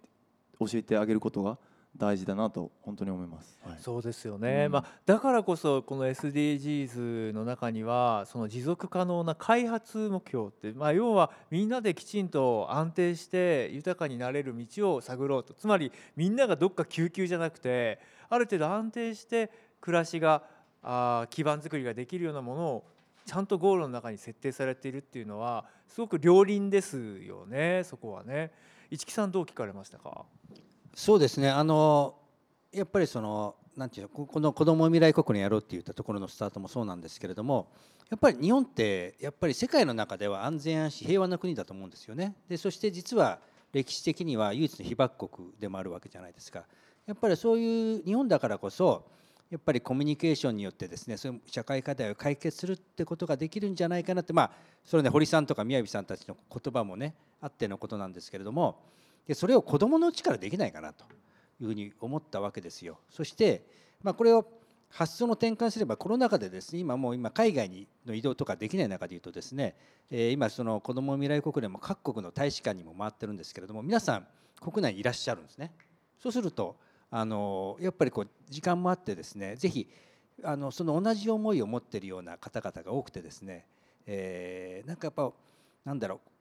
Speaker 8: 教えてあげることが大事だなと本当に思います、
Speaker 4: はい、そうですよね、うん、まあ、だからこそこの SDGs の中にはその持続可能な開発目標って、まあ、要はみんなできちんと安定して豊かになれる道を探ろうと。つまりみんながどっか救急じゃなくてある程度安定して暮らしがあ基盤作りができるようなものをちゃんとゴールの中に設定されているっていうのはすごく両輪ですよねそこはね。市木さんどう聞かれましたか？
Speaker 2: そうですね。あのやっぱりそのなんていうのこの子ども未来国にやろうって言ったところのスタートもそうなんですけれどもやっぱり日本ってやっぱり世界の中では安全安心平和な国だと思うんですよね。でそして実は歴史的には唯一の被爆国でもあるわけじゃないですか。やっぱりそういう日本だからこそやっぱりコミュニケーションによってですねそういう社会課題を解決するってことができるんじゃないかなってまあそれね堀さんとか宮城さんたちの言葉もねあってのことなんですけれどもでそれを子どものうちからできないかなというふうに思ったわけですよ。そして、まあ、これを発想の転換すればコロナ禍でですね今もう今海外の移動とかできない中でいうとですね、えー、今その子ども未来国連も各国の大使館にも回ってるんですけれども皆さん国内にいらっしゃるんですね。そうするとあのやっぱりこう時間もあってですねぜひあのその同じ思いを持っているような方々が多くてですね、えー、なんかやっぱなんだろう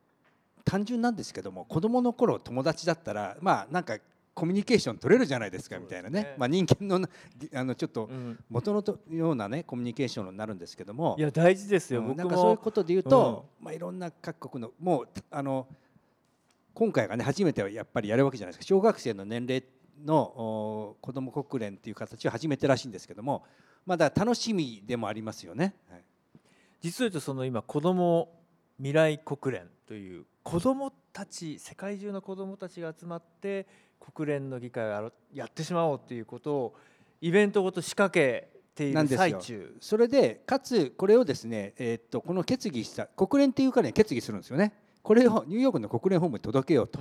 Speaker 2: 単純なんですけども子どもの頃友達だったらまあなんかコミュニケーション取れるじゃないですかみたいなね、ね、まあ、人間のあのちょっと元のようなねコミュニケーションになるんですけども。
Speaker 4: いや大事ですよ、
Speaker 2: うん、なんかそういうことで言うと、うん、まあ、いろんな各国のもうあの今回がね初めてやっぱりやるわけじゃないですか。小学生の年齢の子ども国連っていう形は初めてらしいんですけどもまだ楽しみでもありますよね。はい、
Speaker 4: 実を言うとその今子ども未来国連という子どもたち世界中の子どもたちが集まって国連の議会をやってしまおうということをイベントごと仕掛けている最中。
Speaker 2: それでかつこれをですね、えー、っとこの決議した国連っていうかね決議するんですよね。これをニューヨークの国連本部に届けようと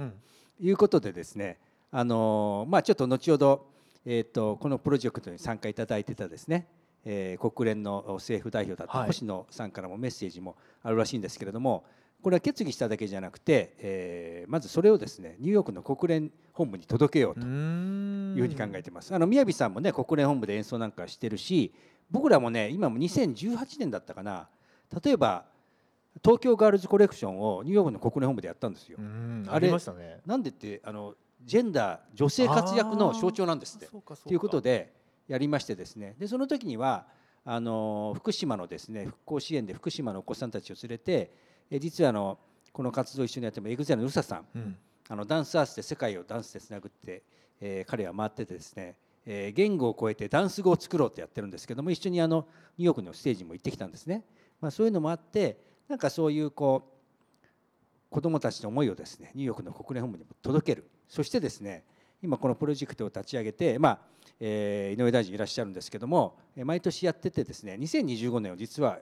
Speaker 2: いうことでですね、うん、あのまあ、ちょっと後ほど、えー、っとこのプロジェクトに参加いただいてたですね、えー、国連の政府代表だった星野さんからもメッセージもあるらしいんですけれども、これは決議しただけじゃなくて、えー、まずそれをですねニューヨークの国連本部に届けようというふうに考えてます。あの宮城さんもね国連本部で演奏なんかしてるし僕らもね今も2018年だったかな例えば東京ガールズコレクションをニューヨークの国連本部でやったんですよ。
Speaker 4: ありましたね。
Speaker 2: なんでってあのジェンダー女性活躍の象徴なんですってということでやりましてですねでその時にはあの福島のですね復興支援で福島のお子さんたちを連れてえ実はあのこの活動を一緒にやってもエグゼルのルサさん、うん、あのダンスアースで世界をダンスでつなぐって、えー、彼は回っててですね、えー、言語を超えてダンス語を作ろうってやってるんですけども一緒にあのニューヨークのステージも行ってきたんですね、まあ、そういうのもあってなんかそういうこう子どもたちの思いをですねニューヨークの国連本部にも届ける。そしてですね今このプロジェクトを立ち上げて、まあえー、井上大臣いらっしゃるんですけども毎年やっててですね2025年は実は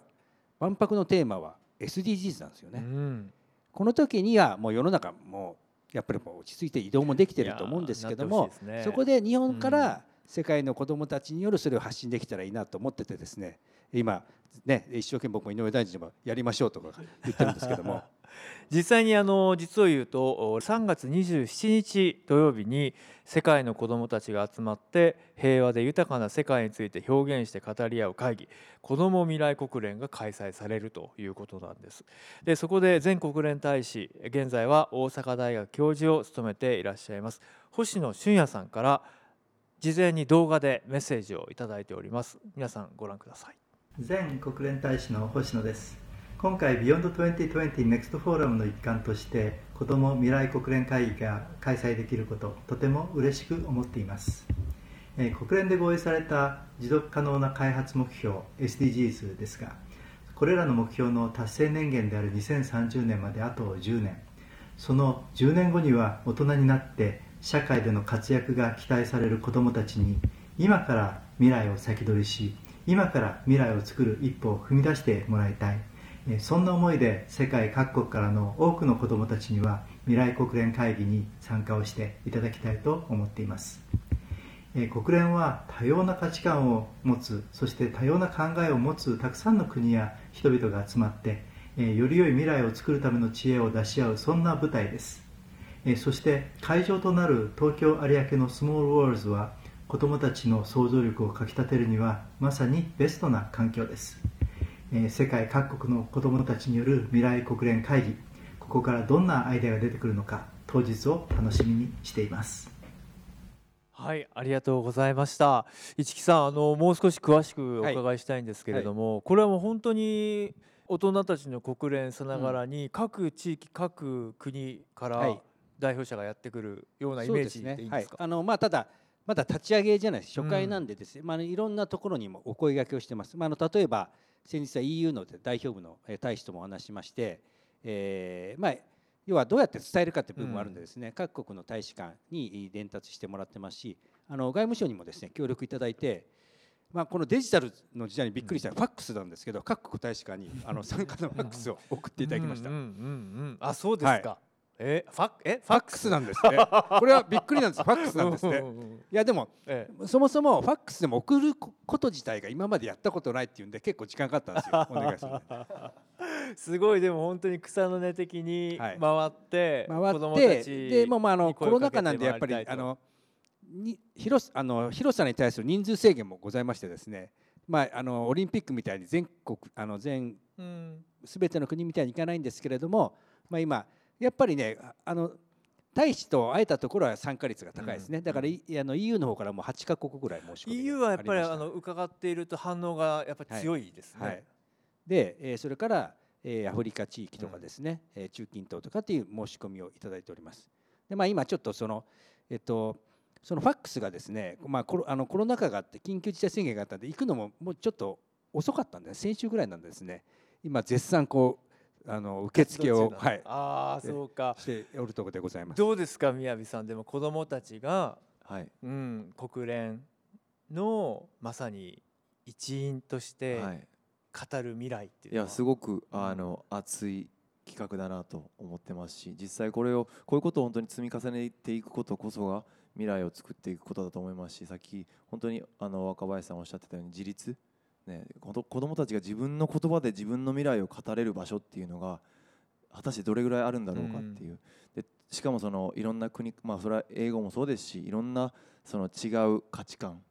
Speaker 2: 万博のテーマは SDGs なんですよね。うん、この時にはもう世の中もやっぱりもう落ち着いて移動もできてると思うんですけども、ね、そこで日本から世界の子どもたちによるそれを発信できたらいいなと思っててですね今ね一生懸命僕も井上大臣にもやりましょうとか言ってるんですけども
Speaker 4: 実際にあの実を言うと3月27日土曜日に世界の子どもたちが集まって平和で豊かな世界について表現して語り合う会議子ども未来国連が開催されるということなんです。でそこで全国連大使現在は大阪大学教授を務めていらっしゃいます星野俊也さんから事前に動画でメッセージをいただいております。皆さんご覧ください。
Speaker 9: 全国連大使の星野です。今回 Beyond2020 NEXT フォーラムの一環として子ども未来国連会議が開催できることとても嬉しく思っています、国連で合意された持続可能な開発目標 SDGs ですがこれらの目標の達成年限である2030年まであと10年。その10年後には大人になって社会での活躍が期待される子どもたちに今から未来を先取りし今から未来を作る一歩を踏み出してもらいたい。そんな思いで世界各国からの多くの子どもたちには未来国連会議に参加をしていただきたいと思っています。国連は多様な価値観を持つそして多様な考えを持つたくさんの国や人々が集まってより良い未来を作るための知恵を出し合うそんな舞台です。そして会場となる東京有明のスモールウォールズは子どもたちの想像力をかきたてるにはまさにベストな環境です。世界各国の子どもたちによる未来国連会議。ここからどんなアイデアが出てくるのか当日を楽しみにしています。
Speaker 4: はいありがとうございました。市木さんあのもう少し詳しくお伺いしたいんですけれども、はい。はい、これはもう本当に大人たちの国連さながらに、各地域各国から代表者がやってくるようなイメージでいいですか、ね。はい、
Speaker 2: あのまあ、ただまだ立ち上げじゃないです。初回なんでですね、うん、まあ、いろんなところにもお声がけをしてます、まあ、あの例えば先日は EU の代表部の大使ともお話しまして、えーまあ、要はどうやって伝えるかという部分もあるんでですね、うん、各国の大使館に伝達してもらってますしあの外務省にもですね協力いただいて、まあ、このデジタルの時代にびっくりした、うん、ファックスなんですけど各国大使館にあの参加のファックスを送っていただきました。
Speaker 4: あそうですか、はいえファえ
Speaker 2: ファックス？なんですねこれはびっくりなんです。ファックスなんですねいやでも
Speaker 4: え
Speaker 2: そもそもファックスでも送ること自体が今までやったことないっていうんで結構時間かかったんですよ。お願いする。の に
Speaker 4: すごい。でも本当に草の根的に
Speaker 2: はい。
Speaker 4: 回って、
Speaker 2: 回
Speaker 4: 子供
Speaker 2: ったて
Speaker 4: ち
Speaker 2: でもうまああの
Speaker 4: に
Speaker 2: コロナ禍なんでやっぱりあのに広さあの広さに対する人数制限もございましてですね。まああのオリンピックみたいに全国あの全
Speaker 4: うん。
Speaker 2: すべての国みたいにいかないんですけれどもまあ今やっぱりねああの大使と会えたところは参加率が高いですね、だからいあの EU の方からもう8カ国ぐらい申し込みが
Speaker 4: EU はやっぱり
Speaker 2: あ
Speaker 4: の伺っていると反応がやっぱり強いですね。
Speaker 2: はい、で、えーそれから、えーアフリカ地域とかですね、えー中近東とかっていう申し込みをいただいております。でまあ、今ちょっとその、えっと、そのファックスがですね、まあ、コロあのコロナ禍があって緊急事態宣言があったんで行くのももうちょっと遅かったんで先週ぐらいなんですね。今絶賛こうあの受付を、はい、
Speaker 4: あそうか。
Speaker 2: しておるところでございます。
Speaker 4: どうですか宮城さん？でも子供たちが、
Speaker 8: はい。
Speaker 4: うん、国連のまさに一員として
Speaker 8: はい。
Speaker 4: 語る未来っていう
Speaker 8: い
Speaker 4: のは、
Speaker 8: やすごくあの熱い企画だなと思ってますし実際これをこういうことを本当に積み重ねていくことこそが未来を作っていくことだと思いますしさっき本当にあの若林さんおっしゃってたように自立、ね、子ど子供たちが自分の言葉で自分の未来を語れる場所っていうのが果たしてどれぐらいあるんだろうかっていう、でしかもそのいろんな国まあそれは英語もそうですしいろんなその違う価値観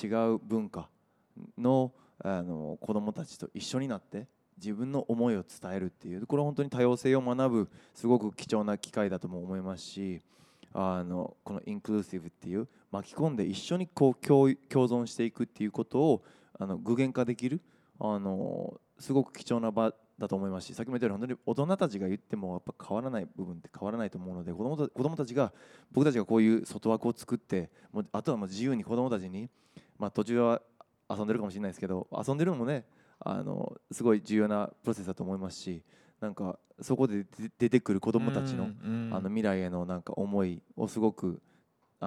Speaker 8: 違う文化のあの子どもたちと一緒になって自分の思いを伝えるっていうこれは本当に多様性を学ぶすごく貴重な機会だとも思いますしあのこのインクルーシブっていう巻き込んで一緒にこう共共存していくっていうことをあの具現化できるあのすごく貴重な場だと思いますしさっきも言ったように本当に大人たちが言ってもやっぱ変わらない部分って変わらないと思うので子供た子供たちが僕たちがこういう外枠を作ってもうあとはもう自由に子供たちに、まあ、途中は遊んでるかもしれないですけど遊んでるのもねあのすごい重要なプロセスだと思いますしなんかそこで出出てくる子どもたちの,、あの未来へのなんか思いをすごく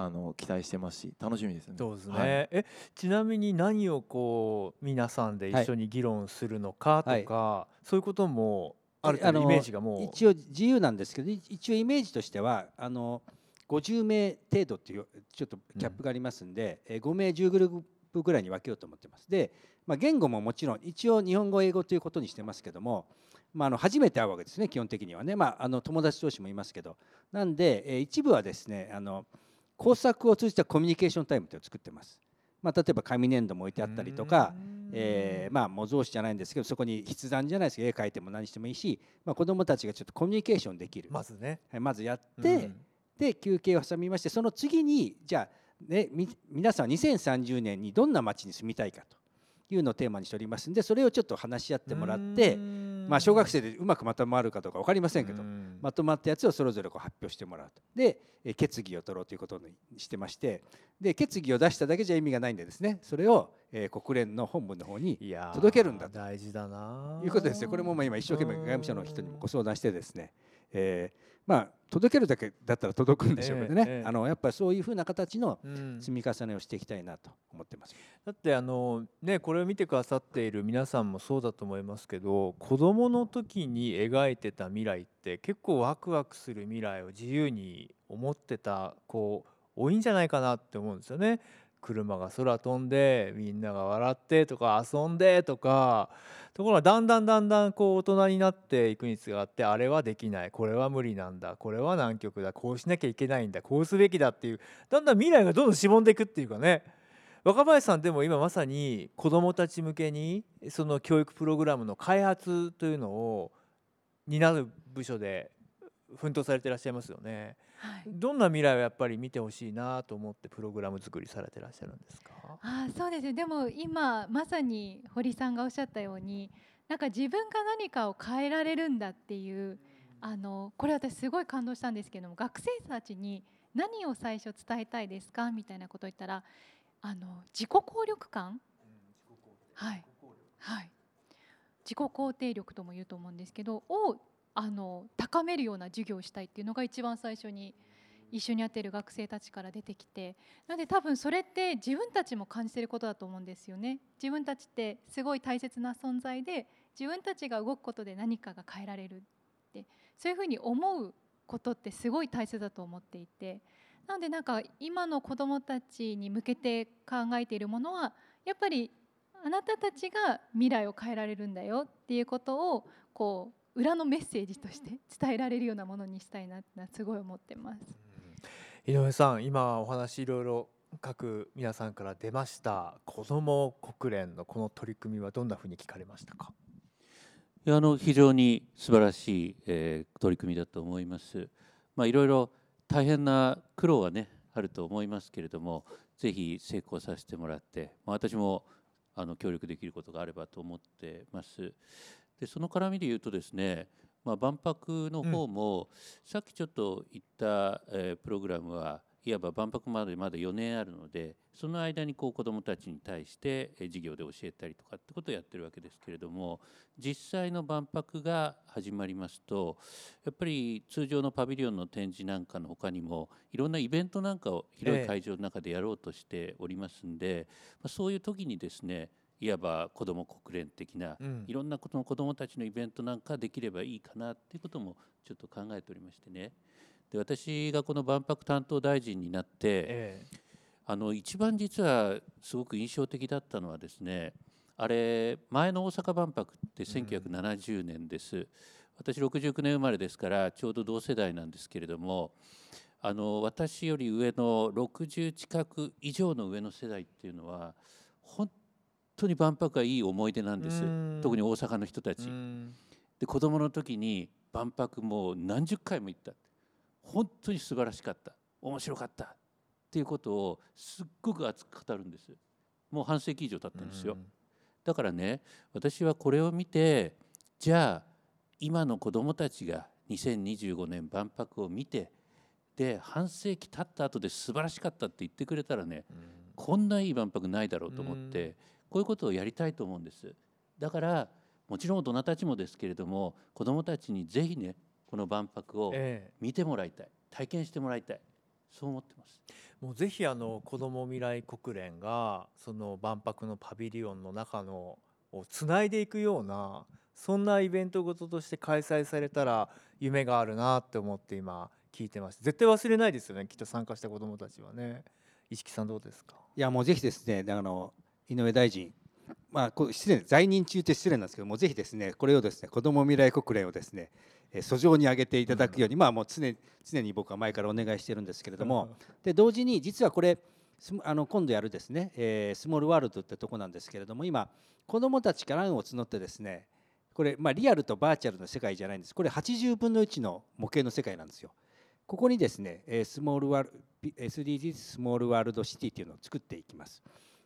Speaker 8: あの期待してますし楽しみですね。
Speaker 4: そうですね、
Speaker 8: はい。
Speaker 4: えちなみに何をこう皆さんで一緒に議論するのかとか、そういうこともある程度イメージがもう。
Speaker 2: 一応自由なんですけどい一応イメージとしてはあの50名程度っていうちょっとキャップがありますんで、えー5名10グループぐらいに分けようと思ってます。で、まあ、言語ももちろん一応日本語英語ということにしてますけども、まあ、あの初めて会うわけですね基本的にはね、まあ、あの友達同士もいますけど。なんで、えー一部はですねあの工作を通じたコミュニケーションタイムというのを作ってます、まあ、例えば紙粘土も置いてあったりとか、えーまあ模造紙じゃないんですけどそこに筆談じゃないですけど絵描いても何してもいいし、まあ、子どもたちがちょっとコミュニケーションできる、
Speaker 4: まずね、
Speaker 2: はい、まずやって、
Speaker 4: うん。
Speaker 2: で休憩を挟みましてその次にじゃあ、ね、み皆さんは2030年にどんな街に住みたいかというのをテーマにしておりますんでそれをちょっと話し合ってもらって、まあ、小学生でうまくまとまるかどうか分かりませんけど、
Speaker 4: うん。
Speaker 2: まとまったやつをそれぞれこう発表してもらうと。でえー決議を取ろうということにしてましてで決議を出しただけじゃ意味がないんでですね。それを、えー国連の本部の方に届けるんだと。
Speaker 4: 大事だな
Speaker 2: いうことですよ。これもまあ今一生懸命外務省の人にもご相談してですね、えーまあ届けるだけだったら届くんでしょうけどね、
Speaker 4: ええええ
Speaker 2: あのやっぱりそういうふうな形の
Speaker 4: うん
Speaker 2: 積み重ねをしていきたいなと思ってます。
Speaker 4: だってあのねこれを見てくださっている皆さんもそうだと思いますけど子どもの時に描いてた未来って結構ワクワクする未来を自由に思ってた子多いんじゃないかなって思うんですよね。車が空飛んでみんなが笑ってとか遊んでとかところがだんだんだんだんこう大人になっていくにつがってあれはできない。これは無理なんだ。これは南極だ。こうしなきゃいけないんだ。こうすべきだっていうだんだん未来がどんどんしぼんでいくっていうかね。若林さんでも今まさに子どもたち向けにその教育プログラムの開発というのを担う部署で奮闘されていらっしゃいますよね。
Speaker 6: はい。
Speaker 4: どんな未来をやっぱり見てほしいなと思ってプログラム作りされてらっしゃるんですか？
Speaker 6: あーそうですね。でも今まさに堀さんがおっしゃったようになんか自分が何かを変えられるんだっていうあのこれ私すごい感動したんですけども学生たちに何を最初伝えたいですかみたいなことを言ったらあの自己効力感？はい、はい、自己肯定力とも言うと思うんですけどをあの高めるような授業をしたいっていうのが一番最初に一緒にやってる学生たちから出てきてなので多分それって自分たちも感じてることだと思うんですよね。自分たちってすごい大切な存在で自分たちが動くことで何かが変えられるって。そういうふうに思うことってすごい大切だと思っていて。なのでなんか今の子どもたちに向けて考えているものはやっぱりあなたたちが未来を変えられるんだよっていうことをこう裏のメッセージとして伝えられるようなものにしたいなってすごい思ってます。
Speaker 4: 井上さん今お話いろいろ各皆さんから出ました子ども国連のこの取り組みはどんなふうに聞かれましたか？
Speaker 7: いやあの非常に素晴らしい、えー、取り組みだと思います。まあ、いろいろ大変な苦労はねあると思いますけれどもぜひ成功させてもらって、まあ、私もあの協力できることがあればと思ってます。でその絡みで言うとですね、まあ、万博の方も、うん、さっきちょっと言った、えー、プログラムはいわば万博までまだ4年あるのでその間にこう子どもたちに対して授業で教えたりとかってことをやってるわけですけれども実際の万博が始まりますとやっぱり通常のパビリオンの展示なんかの他にもいろんなイベントなんかを広い会場の中でやろうとしておりますんで、まそういう時にですねいわば子ども国連的な、いろんなことの子どもたちのイベントなんかできればいいかなっていうこともちょっと考えておりましてね。で私がこの万博担当大臣になって、ええ、あの一番実はすごく印象的だったのはですねあれ前の大阪万博って1970年です、うん、私69年生まれですからちょうど同世代なんですけれどもあの私より上の60近く以上の上の世代っていうのは本当に万博がいい思い出なんです。特に大阪の人たち。で子供の時に万博もう何十回も行った。本当に素晴らしかった。面白かった。っていうことをすっごく熱く語るんです。もう半世紀以上経ってるんですよ、だからね私はこれを見てじゃあ今の子どもたちが2025年万博を見てで半世紀経った後で素晴らしかったって言ってくれたらね、こんないい万博ないだろうと思って、こういうことをやりたいと思うんです。だからもちろん大人たちもですけれども子どもたちにぜひねこの万博を見てもらいたい、体験してもらいたい。そう思ってます。
Speaker 4: もうぜひあの子ども未来国連がその万博のパビリオンの中のをつないでいくようなそんなイベントごととして開催されたら夢があるなって思って今聞いてます。絶対忘れないですよねきっと参加した子どもたちはね。石木さんどうですか？
Speaker 2: いやもうぜひですねあの井上大臣まあ、失礼在任中って失礼なんですけどもぜひですねこれをですね子ども未来国連をですね訴状に上げていただくように、まあもう常常に僕は前からお願いしてるんですけれども、で同時に実はこれあの今度やるですね、えー、スモールワールドってとこなんですけれども今子どもたちから案を募ってですねこれ、まあ、リアルとバーチャルの世界じゃないんですこれ80分の1の模型の世界なんですよ。ここにですねスモールワール SDGs スモールワールドシティっていうのを作っていきます。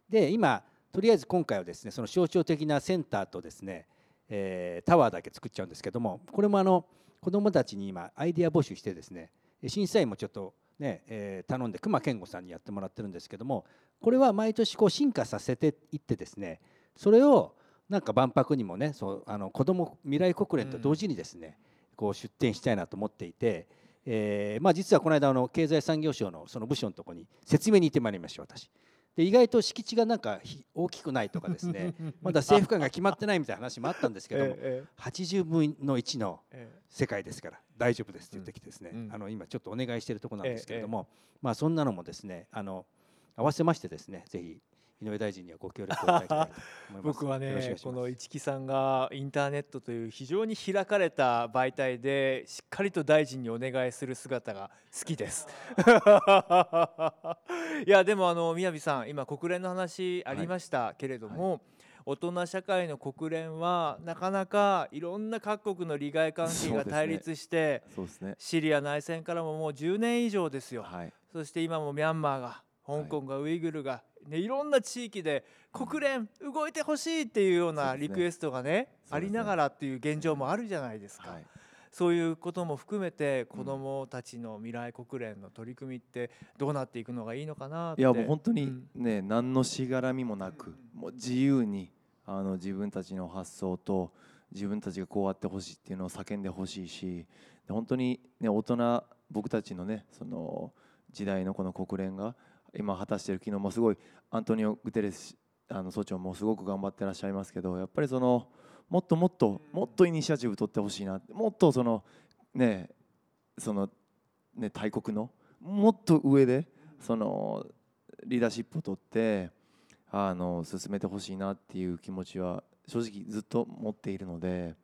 Speaker 2: で今とりあえず今回はですねその象徴的なセンターとですね、えー、タワーだけ作っちゃうんですけどもこれもあの子どもたちに今アイデア募集してですね審査員もちょっとね、えー、頼んで熊健吾さんにやってもらってるんですけどもこれは毎年こう進化させていってですねそれをなんか万博にもねそうあの子ども未来国連と同時にですね、こう出展したいなと思っていて、えーまあ、実はこの間あの経済産業省のその部署のところに説明に行ってまいりました私。で意外と敷地がなんか大きくないとかですね。まだ政府間が決まってないみたいな話もあったんですけども、ええ、80分の1の世界ですから大丈夫ですって言ってきてですね、うん、あの今ちょっとお願いしているところなんですけれども、え、まあそんなのもですねあの合わせましてですねぜひ井上大臣にはご協力をいただきたいと思います。
Speaker 4: 僕はねこの市木さんがインターネットという非常に開かれた媒体でしっかりと大臣にお願いする姿が好きです。いやでもあの宮城さん今国連の話ありましたけれども、はい。はい大人社会の国連はなかなかいろんな各国の利害関係が対立して、ね、シリア内戦からももう10年以上ですよ、はい、そして今もミャンマーが香港がウイグルがね、いろんな地域で国連動いてほしいっていうようなリクエストがね、ね、ありながらっていう現状もあるじゃないですか。はい、そういうことも含めて子どもたちの未来国連の取り組みってどうなっていくのがいいのかなっ
Speaker 8: て。いやもう本当にね、うん、何のしがらみもなくもう自由にあの自分たちの発想と自分たちがこうあってほしいっていうのを叫んでほしいし本当に、ね、大人僕たちのねその時代のこの国連が今果たしている昨日もすごいアントニオ・グテレスあの総長もすごく頑張ってらっしゃいますけどやっぱりそのもっともっともっとイニシアチブ取ってほしいなもっとそのねその、ね、大国のもっと上でそのリーダーシップを取ってあの進めてほしいなっていう気持ちは正直ずっと持っているので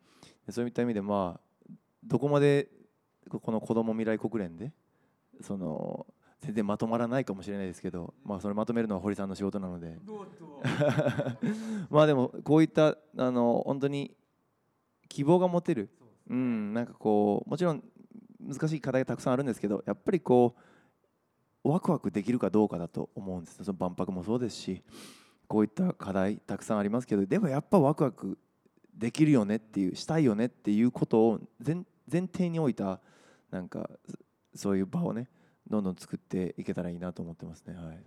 Speaker 8: そういった意味でまあどこまでこの子ども未来国連でその全然まとまらないかもしれないですけど、まあ、それまとめるのは堀さんの仕事なので。まあでもこういったあの本当に希望が持てる。う、ん、なんかこうもちろん難しい課題がたくさんあるんですけどやっぱりこうワクワクできるかどうかだと思うんですその万博もそうですしこういった課題たくさんありますけどでもやっぱワクワクできるよねっていうしたいよねっていうことを前前提に置いたなんかそういう場をねどんどん作っていけたらいいなと思ってますね。はい。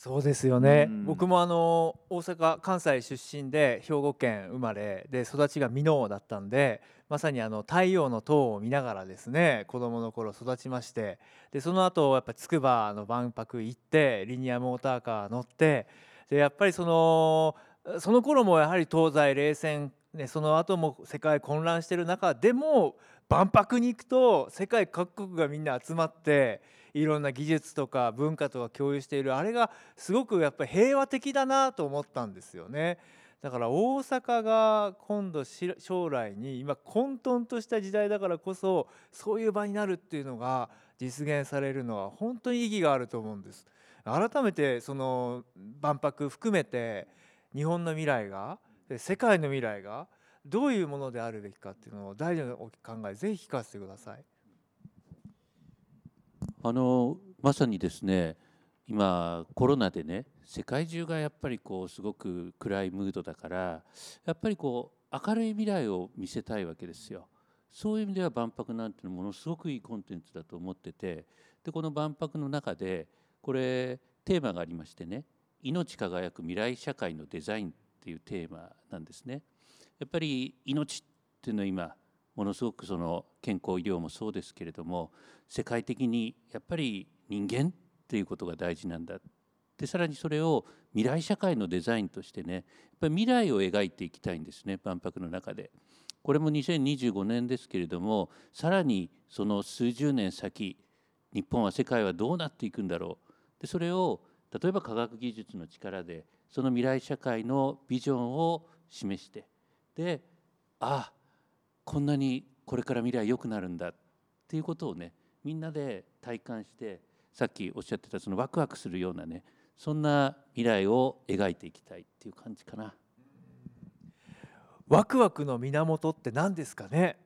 Speaker 4: そうですよね、
Speaker 8: うん。
Speaker 4: 僕もあの大阪関西出身で兵庫県生まれで育ちが箕面だったんでまさにあの太陽の塔を見ながらですね子供の頃育ちましてでその後やっぱつくばの万博行ってリニアモーターカー乗ってでやっぱりそのその頃もやはり東西冷戦、ね、その後も世界混乱してる中でも万博に行くと世界各国がみんな集まっていろんな技術とか文化とか共有しているあれがすごくやっぱり平和的だなと思ったんですよね。だから大阪が今度し将来に今混沌とした時代だからこそそういう場になるっていうのが実現されるのは本当に意義があると思うんです。改めてその万博含めて日本の未来が世界の未来がどういうものであるべきかっていうのを大事なお考えぜひ聞かせてください。
Speaker 7: あのまさにですね今コロナでね世界中がやっぱりこうすごく暗いムードだからやっぱりこう明るい未来を見せたいわけですよ。そういう意味では万博なんていうのものすごくいいコンテンツだと思っててでこの万博の中でこれテーマがありましてね「命輝く未来社会のデザイン」っていうテーマなんですね。やっぱり命っていうのは今ものすごくその健康医療もそうですけれども世界的にやっぱり人間っていうことが大事なんだでさらにそれを未来社会のデザインとしてねやっぱり未来を描いていきたいんですね万博の中で。これも2025年ですけれどもさらにその数十年先日本は世界はどうなっていくんだろうでそれを例えば科学技術の力でその未来社会のビジョンを示してでああこんなにこれから未来良くなるんだっていうことをねみんなで体感してさっきおっしゃってたそのワクワクするようなねそんな未来を描いていきたいっていう感じかな。
Speaker 4: ワクワクの源って何ですかね？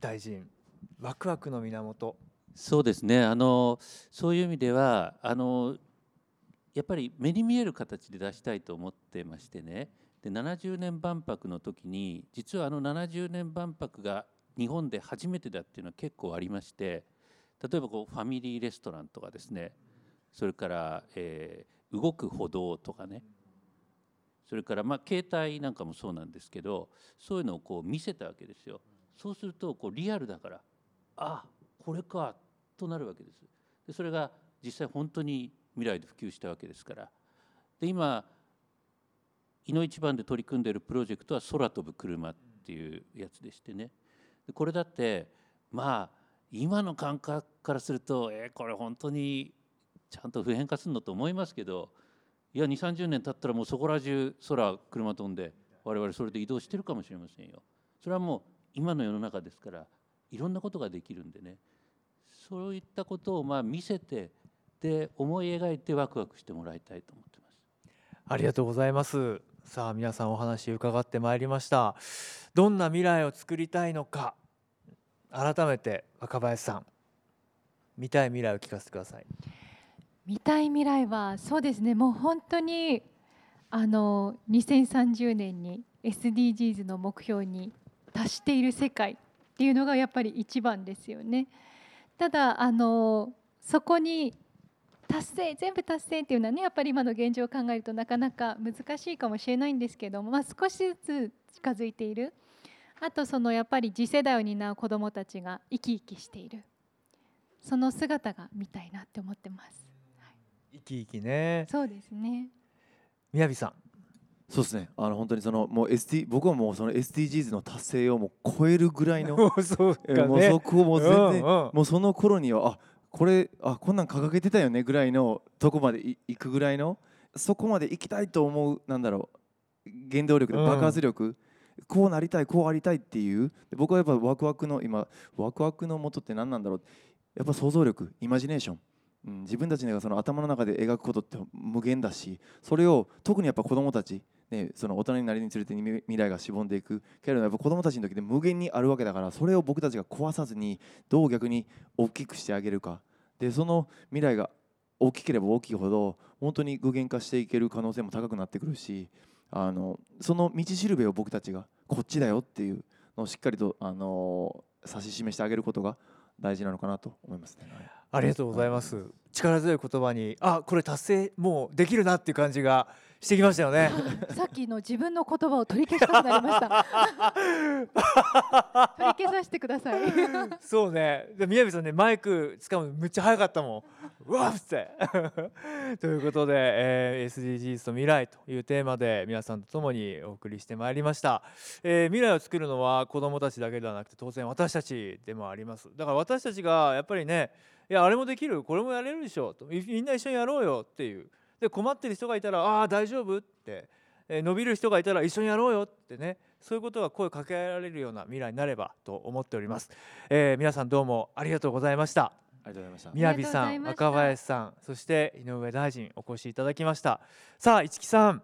Speaker 4: 大臣。ワクワクの源。
Speaker 7: そうですね。あのそういう意味ではあのやっぱり目に見える形で出したいと思ってましてねで70年万博の時に実はあの70年万博が日本で初めてだっていうのは結構ありまして例えばこうファミリーレストランとかですねそれから、えー動く歩道とかねそれからまあ携帯なんかもそうなんですけどそういうのをこう見せたわけですよ。そうするとこうリアルだからあこれかとなるわけです。でそれが実際本当に未来で普及したわけですから。で今いの一番で取り組んでいるプロジェクトは空飛ぶ車っていうやつでしてねこれだってまあ今の感覚からするとえーこれ本当にちゃんと普遍化するのと思いますけどいや2 3 0年経ったらもうそこら中空車飛んで我々それで移動してるかもしれませんよ。それはもう今の世の中ですからいろんなことができるんでねそういったことをまあ見せてで思い描いてワクワクしてもらいたいと思ってます。
Speaker 4: ありがとうございますさあ皆さんお話伺ってまいりました。どんな未来を作りたいのか。改めて若林さん見たい未来を聞かせてください。
Speaker 6: 見たい未来はそうですね。もう本当にあの2030年に SDGs の目標に達している世界っていうのがやっぱり一番ですよね。ただあのそこに達成全部達成っていうのはねやっぱり今の現状を考えるとなかなか難しいかもしれないんですけども、まあ、少しずつ近づいている。あとそのやっぱり次世代を担う子どもたちが生き生きしている。その姿が見たいなって思ってます。
Speaker 4: 生き生きね。
Speaker 6: そうですね。
Speaker 4: 宮城さん。
Speaker 8: そうですね。あの本当にそのもう ST 僕はもうその SDGs の達成をもう超えるぐらいの
Speaker 4: そうか
Speaker 8: えーもう
Speaker 4: ね
Speaker 8: そこをもう全然、
Speaker 4: うんうん。
Speaker 8: もうその頃にはあこれあこんなん掲げてたよねぐらいのとこまでい行くぐらいのそこまで行きたいと思うなんだろう原動力で
Speaker 4: うん。
Speaker 8: 爆発力、こうなりたいこうありたいっていうで僕はやっぱワクワクの今ワクワクの元って何なんだろうやっぱ想像力イマジネーション、うん、自分たちがその頭の中で描くことって無限だしそれを特にやっぱ子供たちね、その大人になりにつれて未未来がしぼんでいくけれどやっぱ子供たちの時で無限にあるわけだからそれを僕たちが壊さずにどう逆に大きくしてあげるか。でその未来が大きければ大きいほど本当に具現化していける可能性も高くなってくるしあのその道しるべを僕たちがこっちだよっていうのをしっかりとあの指し示してあげることが大事なのかなと思いますね。はい
Speaker 4: ありがとうございます。力強い言葉にあこれ達成もうできるなっていう感じがしてきましたよね。
Speaker 6: さっきの自分の言葉を取り消したくなりました。取り消させてください。
Speaker 4: そうね。で宮部さんねマイク掴むのめっちゃ早かったもん。うわっって。ということで、えー SDGs と未来というテーマで皆さんと共にお送りしてまいりました、えー未来を作るのは子どもたちだけではなくて当然私たちでもあります。だから私たちがやっぱりねいやあれもできるこれもやれるでしょと。みみんな一緒にやろうよっていうで困ってる人がいたらああー大丈夫って、えー伸びる人がいたら一緒にやろうよってねそういうことが声をかけられるような未来になればと思っております、えー皆さんどうもありがとうございました
Speaker 8: ありがとうございました。
Speaker 4: 宮城さん若林さんそして井上大臣お越しいただきましたさあ市木さん、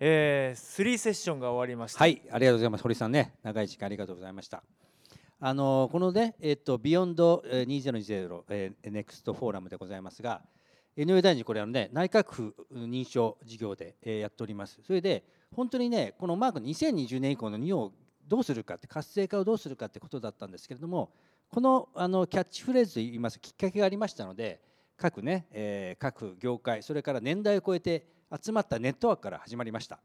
Speaker 4: えー、3セッションが終わりました
Speaker 2: はい、ありがとうございます。堀さんね、長い時間ありがとうございました。あのこのね、えっと Beyond 2020、えー、 Next Forum でございますが、井上大臣これあのね内閣府認証事業で、えやっております。それで本当にねこのマーク2020年以降の日本をどうするかって活性化をどうするかってことだったんですけれども、このあのキャッチフレーズといいますきっかけがありましたので、各ね、えー各業界それから年代を超えて集まったネットワークから始まりました。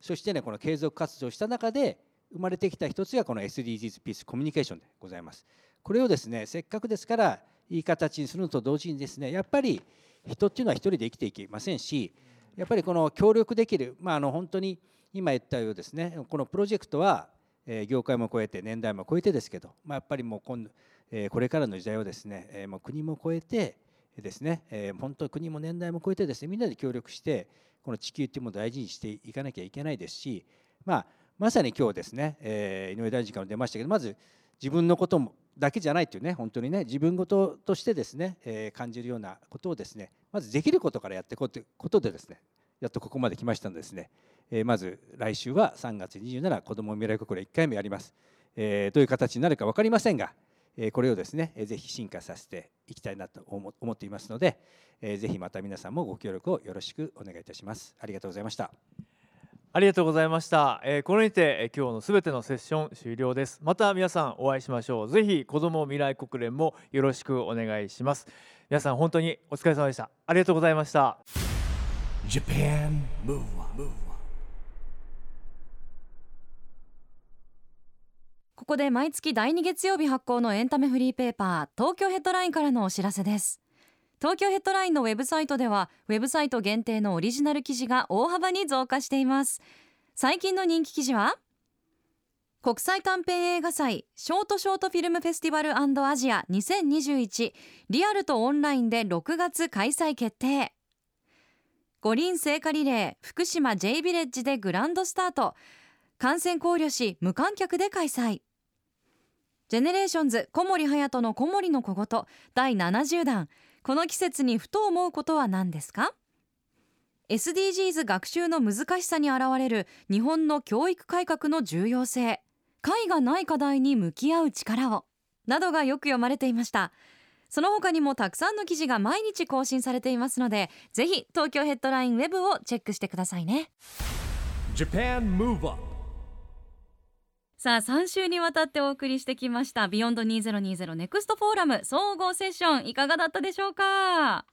Speaker 2: そしてねこの継続活動した中で生まれてきた一つがこの SDGs ピースコミュニケーションでございます。これをですねせっかくですからいい形にするのと同時にですねやっぱり人っていうのは一人で生きていけませんしやっぱりこの協力できるまああの本当に今言ったようですねこのプロジェクトは業界も超えて年代も超えてですけど、まあ、やっぱりもう今、これからの時代をですね、もう国も超えてですね、本当国も年代も超えてですねみんなで協力してこの地球っていうものを大事にしていかなきゃいけないですし、まあ、まさに今日ですね、井上大臣からも出ましたけどまず自分のこともだけじゃないというね本当にね自分事としてですね、えー感じるようなことをですねまずできることからやっていこうということでですねやっとここまで来ましたのでですね、えーまず来週は3月27子ども未来国連1回目やります、えーどういう形になるか分かりませんが、えーこれをですねえーぜひ進化させていきたいなと思っていますので、えーぜひまた皆さんもご協力をよろしくお願いいたします。ありがとうございました。
Speaker 4: ありがとうございました、えーこれにて、えー今日のすべてのセッション終了です。また皆さんお会いしましょう。ぜひ子ども未来国連もよろしくお願いします。皆さん本当にお疲れ様でした。ありがとうございました。
Speaker 1: Japan Move Up,
Speaker 3: ここで毎月第2月曜日発行のエンタメフリーペーパー東京ヘッドラインからのお知らせです東京ヘッドラインのウェブサイトではウェブサイト限定のオリジナル記事が大幅に増加しています。最近の人気記事は国際短編映画祭ショートショートフィルムフェスティバルアジア2021リアルとオンラインで6月開催決定。五輪聖火リレー福島 J ビレッジでグランドスタート。感染考慮し無観客で開催。ジェネレーションズ小森隼人の小森の小言第70弾。この季節にふと思うことは何ですか？SDGs 学習の難しさに現れる日本の教育改革の重要性解がない課題に向き合う力をなどがよく読まれていました。その他にもたくさんの記事が毎日更新されていますのでぜひ東京ヘッドラインウェブをチェックしてくださいね。さあ3週にわたってお送りしてきました Beyond 2020 Next Forum 総合セッションいかがだったでしょうか？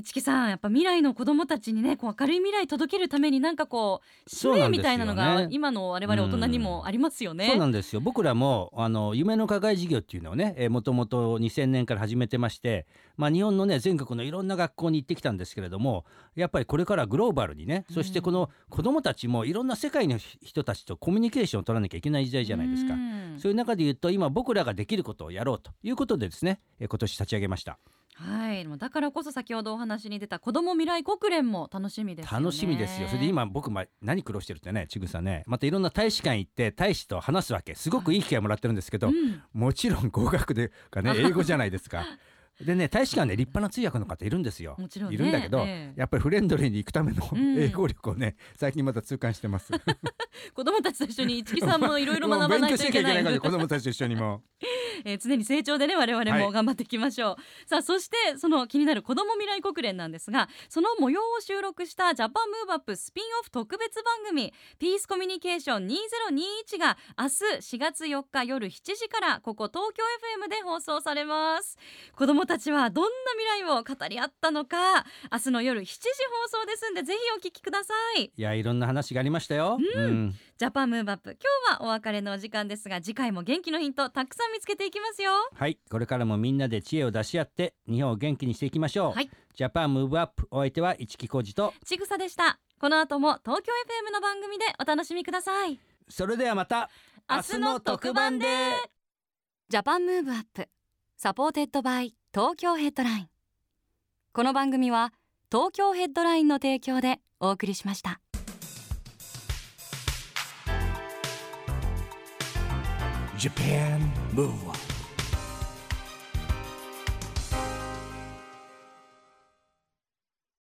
Speaker 3: 市木さんやっぱ未来の子どもたちにねこう明るい未来届けるためになんかこう使命みたいなのが今の我々大人にもありますよね。
Speaker 10: そうなんですよ僕らもあの夢の課外授業っていうのをねもともと2000年から始めてまして、まあ、日本のね全国のいろんな学校に行ってきたんですけれどもやっぱりこれからグローバルにねそしてこの子どもたちもいろんな世界の人たちとコミュニケーションを取らなきゃいけない時代じゃないですか。
Speaker 3: うん
Speaker 10: そういう中で言うと今僕らができることをやろうということでですねえ今年立ち上げました。
Speaker 3: はい、だからこそ先ほどお話に出た子ども未来国連も楽しみですよね。
Speaker 10: 楽しみですよ。それで今僕ま何苦労してるってねちぐさね。またいろんな大使館行って大使と話すわけ。すごくいい機会もらってるんですけど、
Speaker 3: うん。
Speaker 10: もちろん語学でかね英語じゃないですか。でね大使館ね立派な通訳の方いるんですよ。
Speaker 3: もちろんね
Speaker 10: いるんだけど、
Speaker 3: ええ
Speaker 10: やっぱりフレンドリーに行くための
Speaker 3: うん
Speaker 10: 英語力をね、最近また痛感してます。
Speaker 3: 子どもたちと一緒に市木さんもいろいろ学ばないといけない。
Speaker 10: もう勉強しなきゃいけないから子供たちと一緒にも。
Speaker 3: えー常に成長でね我々
Speaker 10: はい
Speaker 3: も頑張っていきましょう、さあそしてその気になる子ども未来国連なんですがその模様を収録したジャパンムーブアップスピンオフ特別番組ピースコミュニケーション2021が明日4月4日夜7時からここ東京 FM で放送されます子どもたちはどんな未来を語り合ったのか明日の夜7時放送ですんでぜひお聞きください。
Speaker 10: いやいろんな話がありましたよ。うん。
Speaker 3: Japan Move Up。今日はお別れのお時間ですが次回も元気のヒントたくさん見つけていきますよ。
Speaker 10: はい。これからもみんなで知恵を出し合って日本を元気にしていきましょう。
Speaker 3: はい。
Speaker 10: Japan Move Up お相手は市木浩二と
Speaker 3: ちぐさでした。この後も東京 FM の番組でお楽しみください。
Speaker 10: それではまた
Speaker 3: 明日の特番で。 Japan Move Up。supported by Tokyo Headline。この番組は東京ヘッドラインの提供でお送りしました。
Speaker 1: Japan Move Up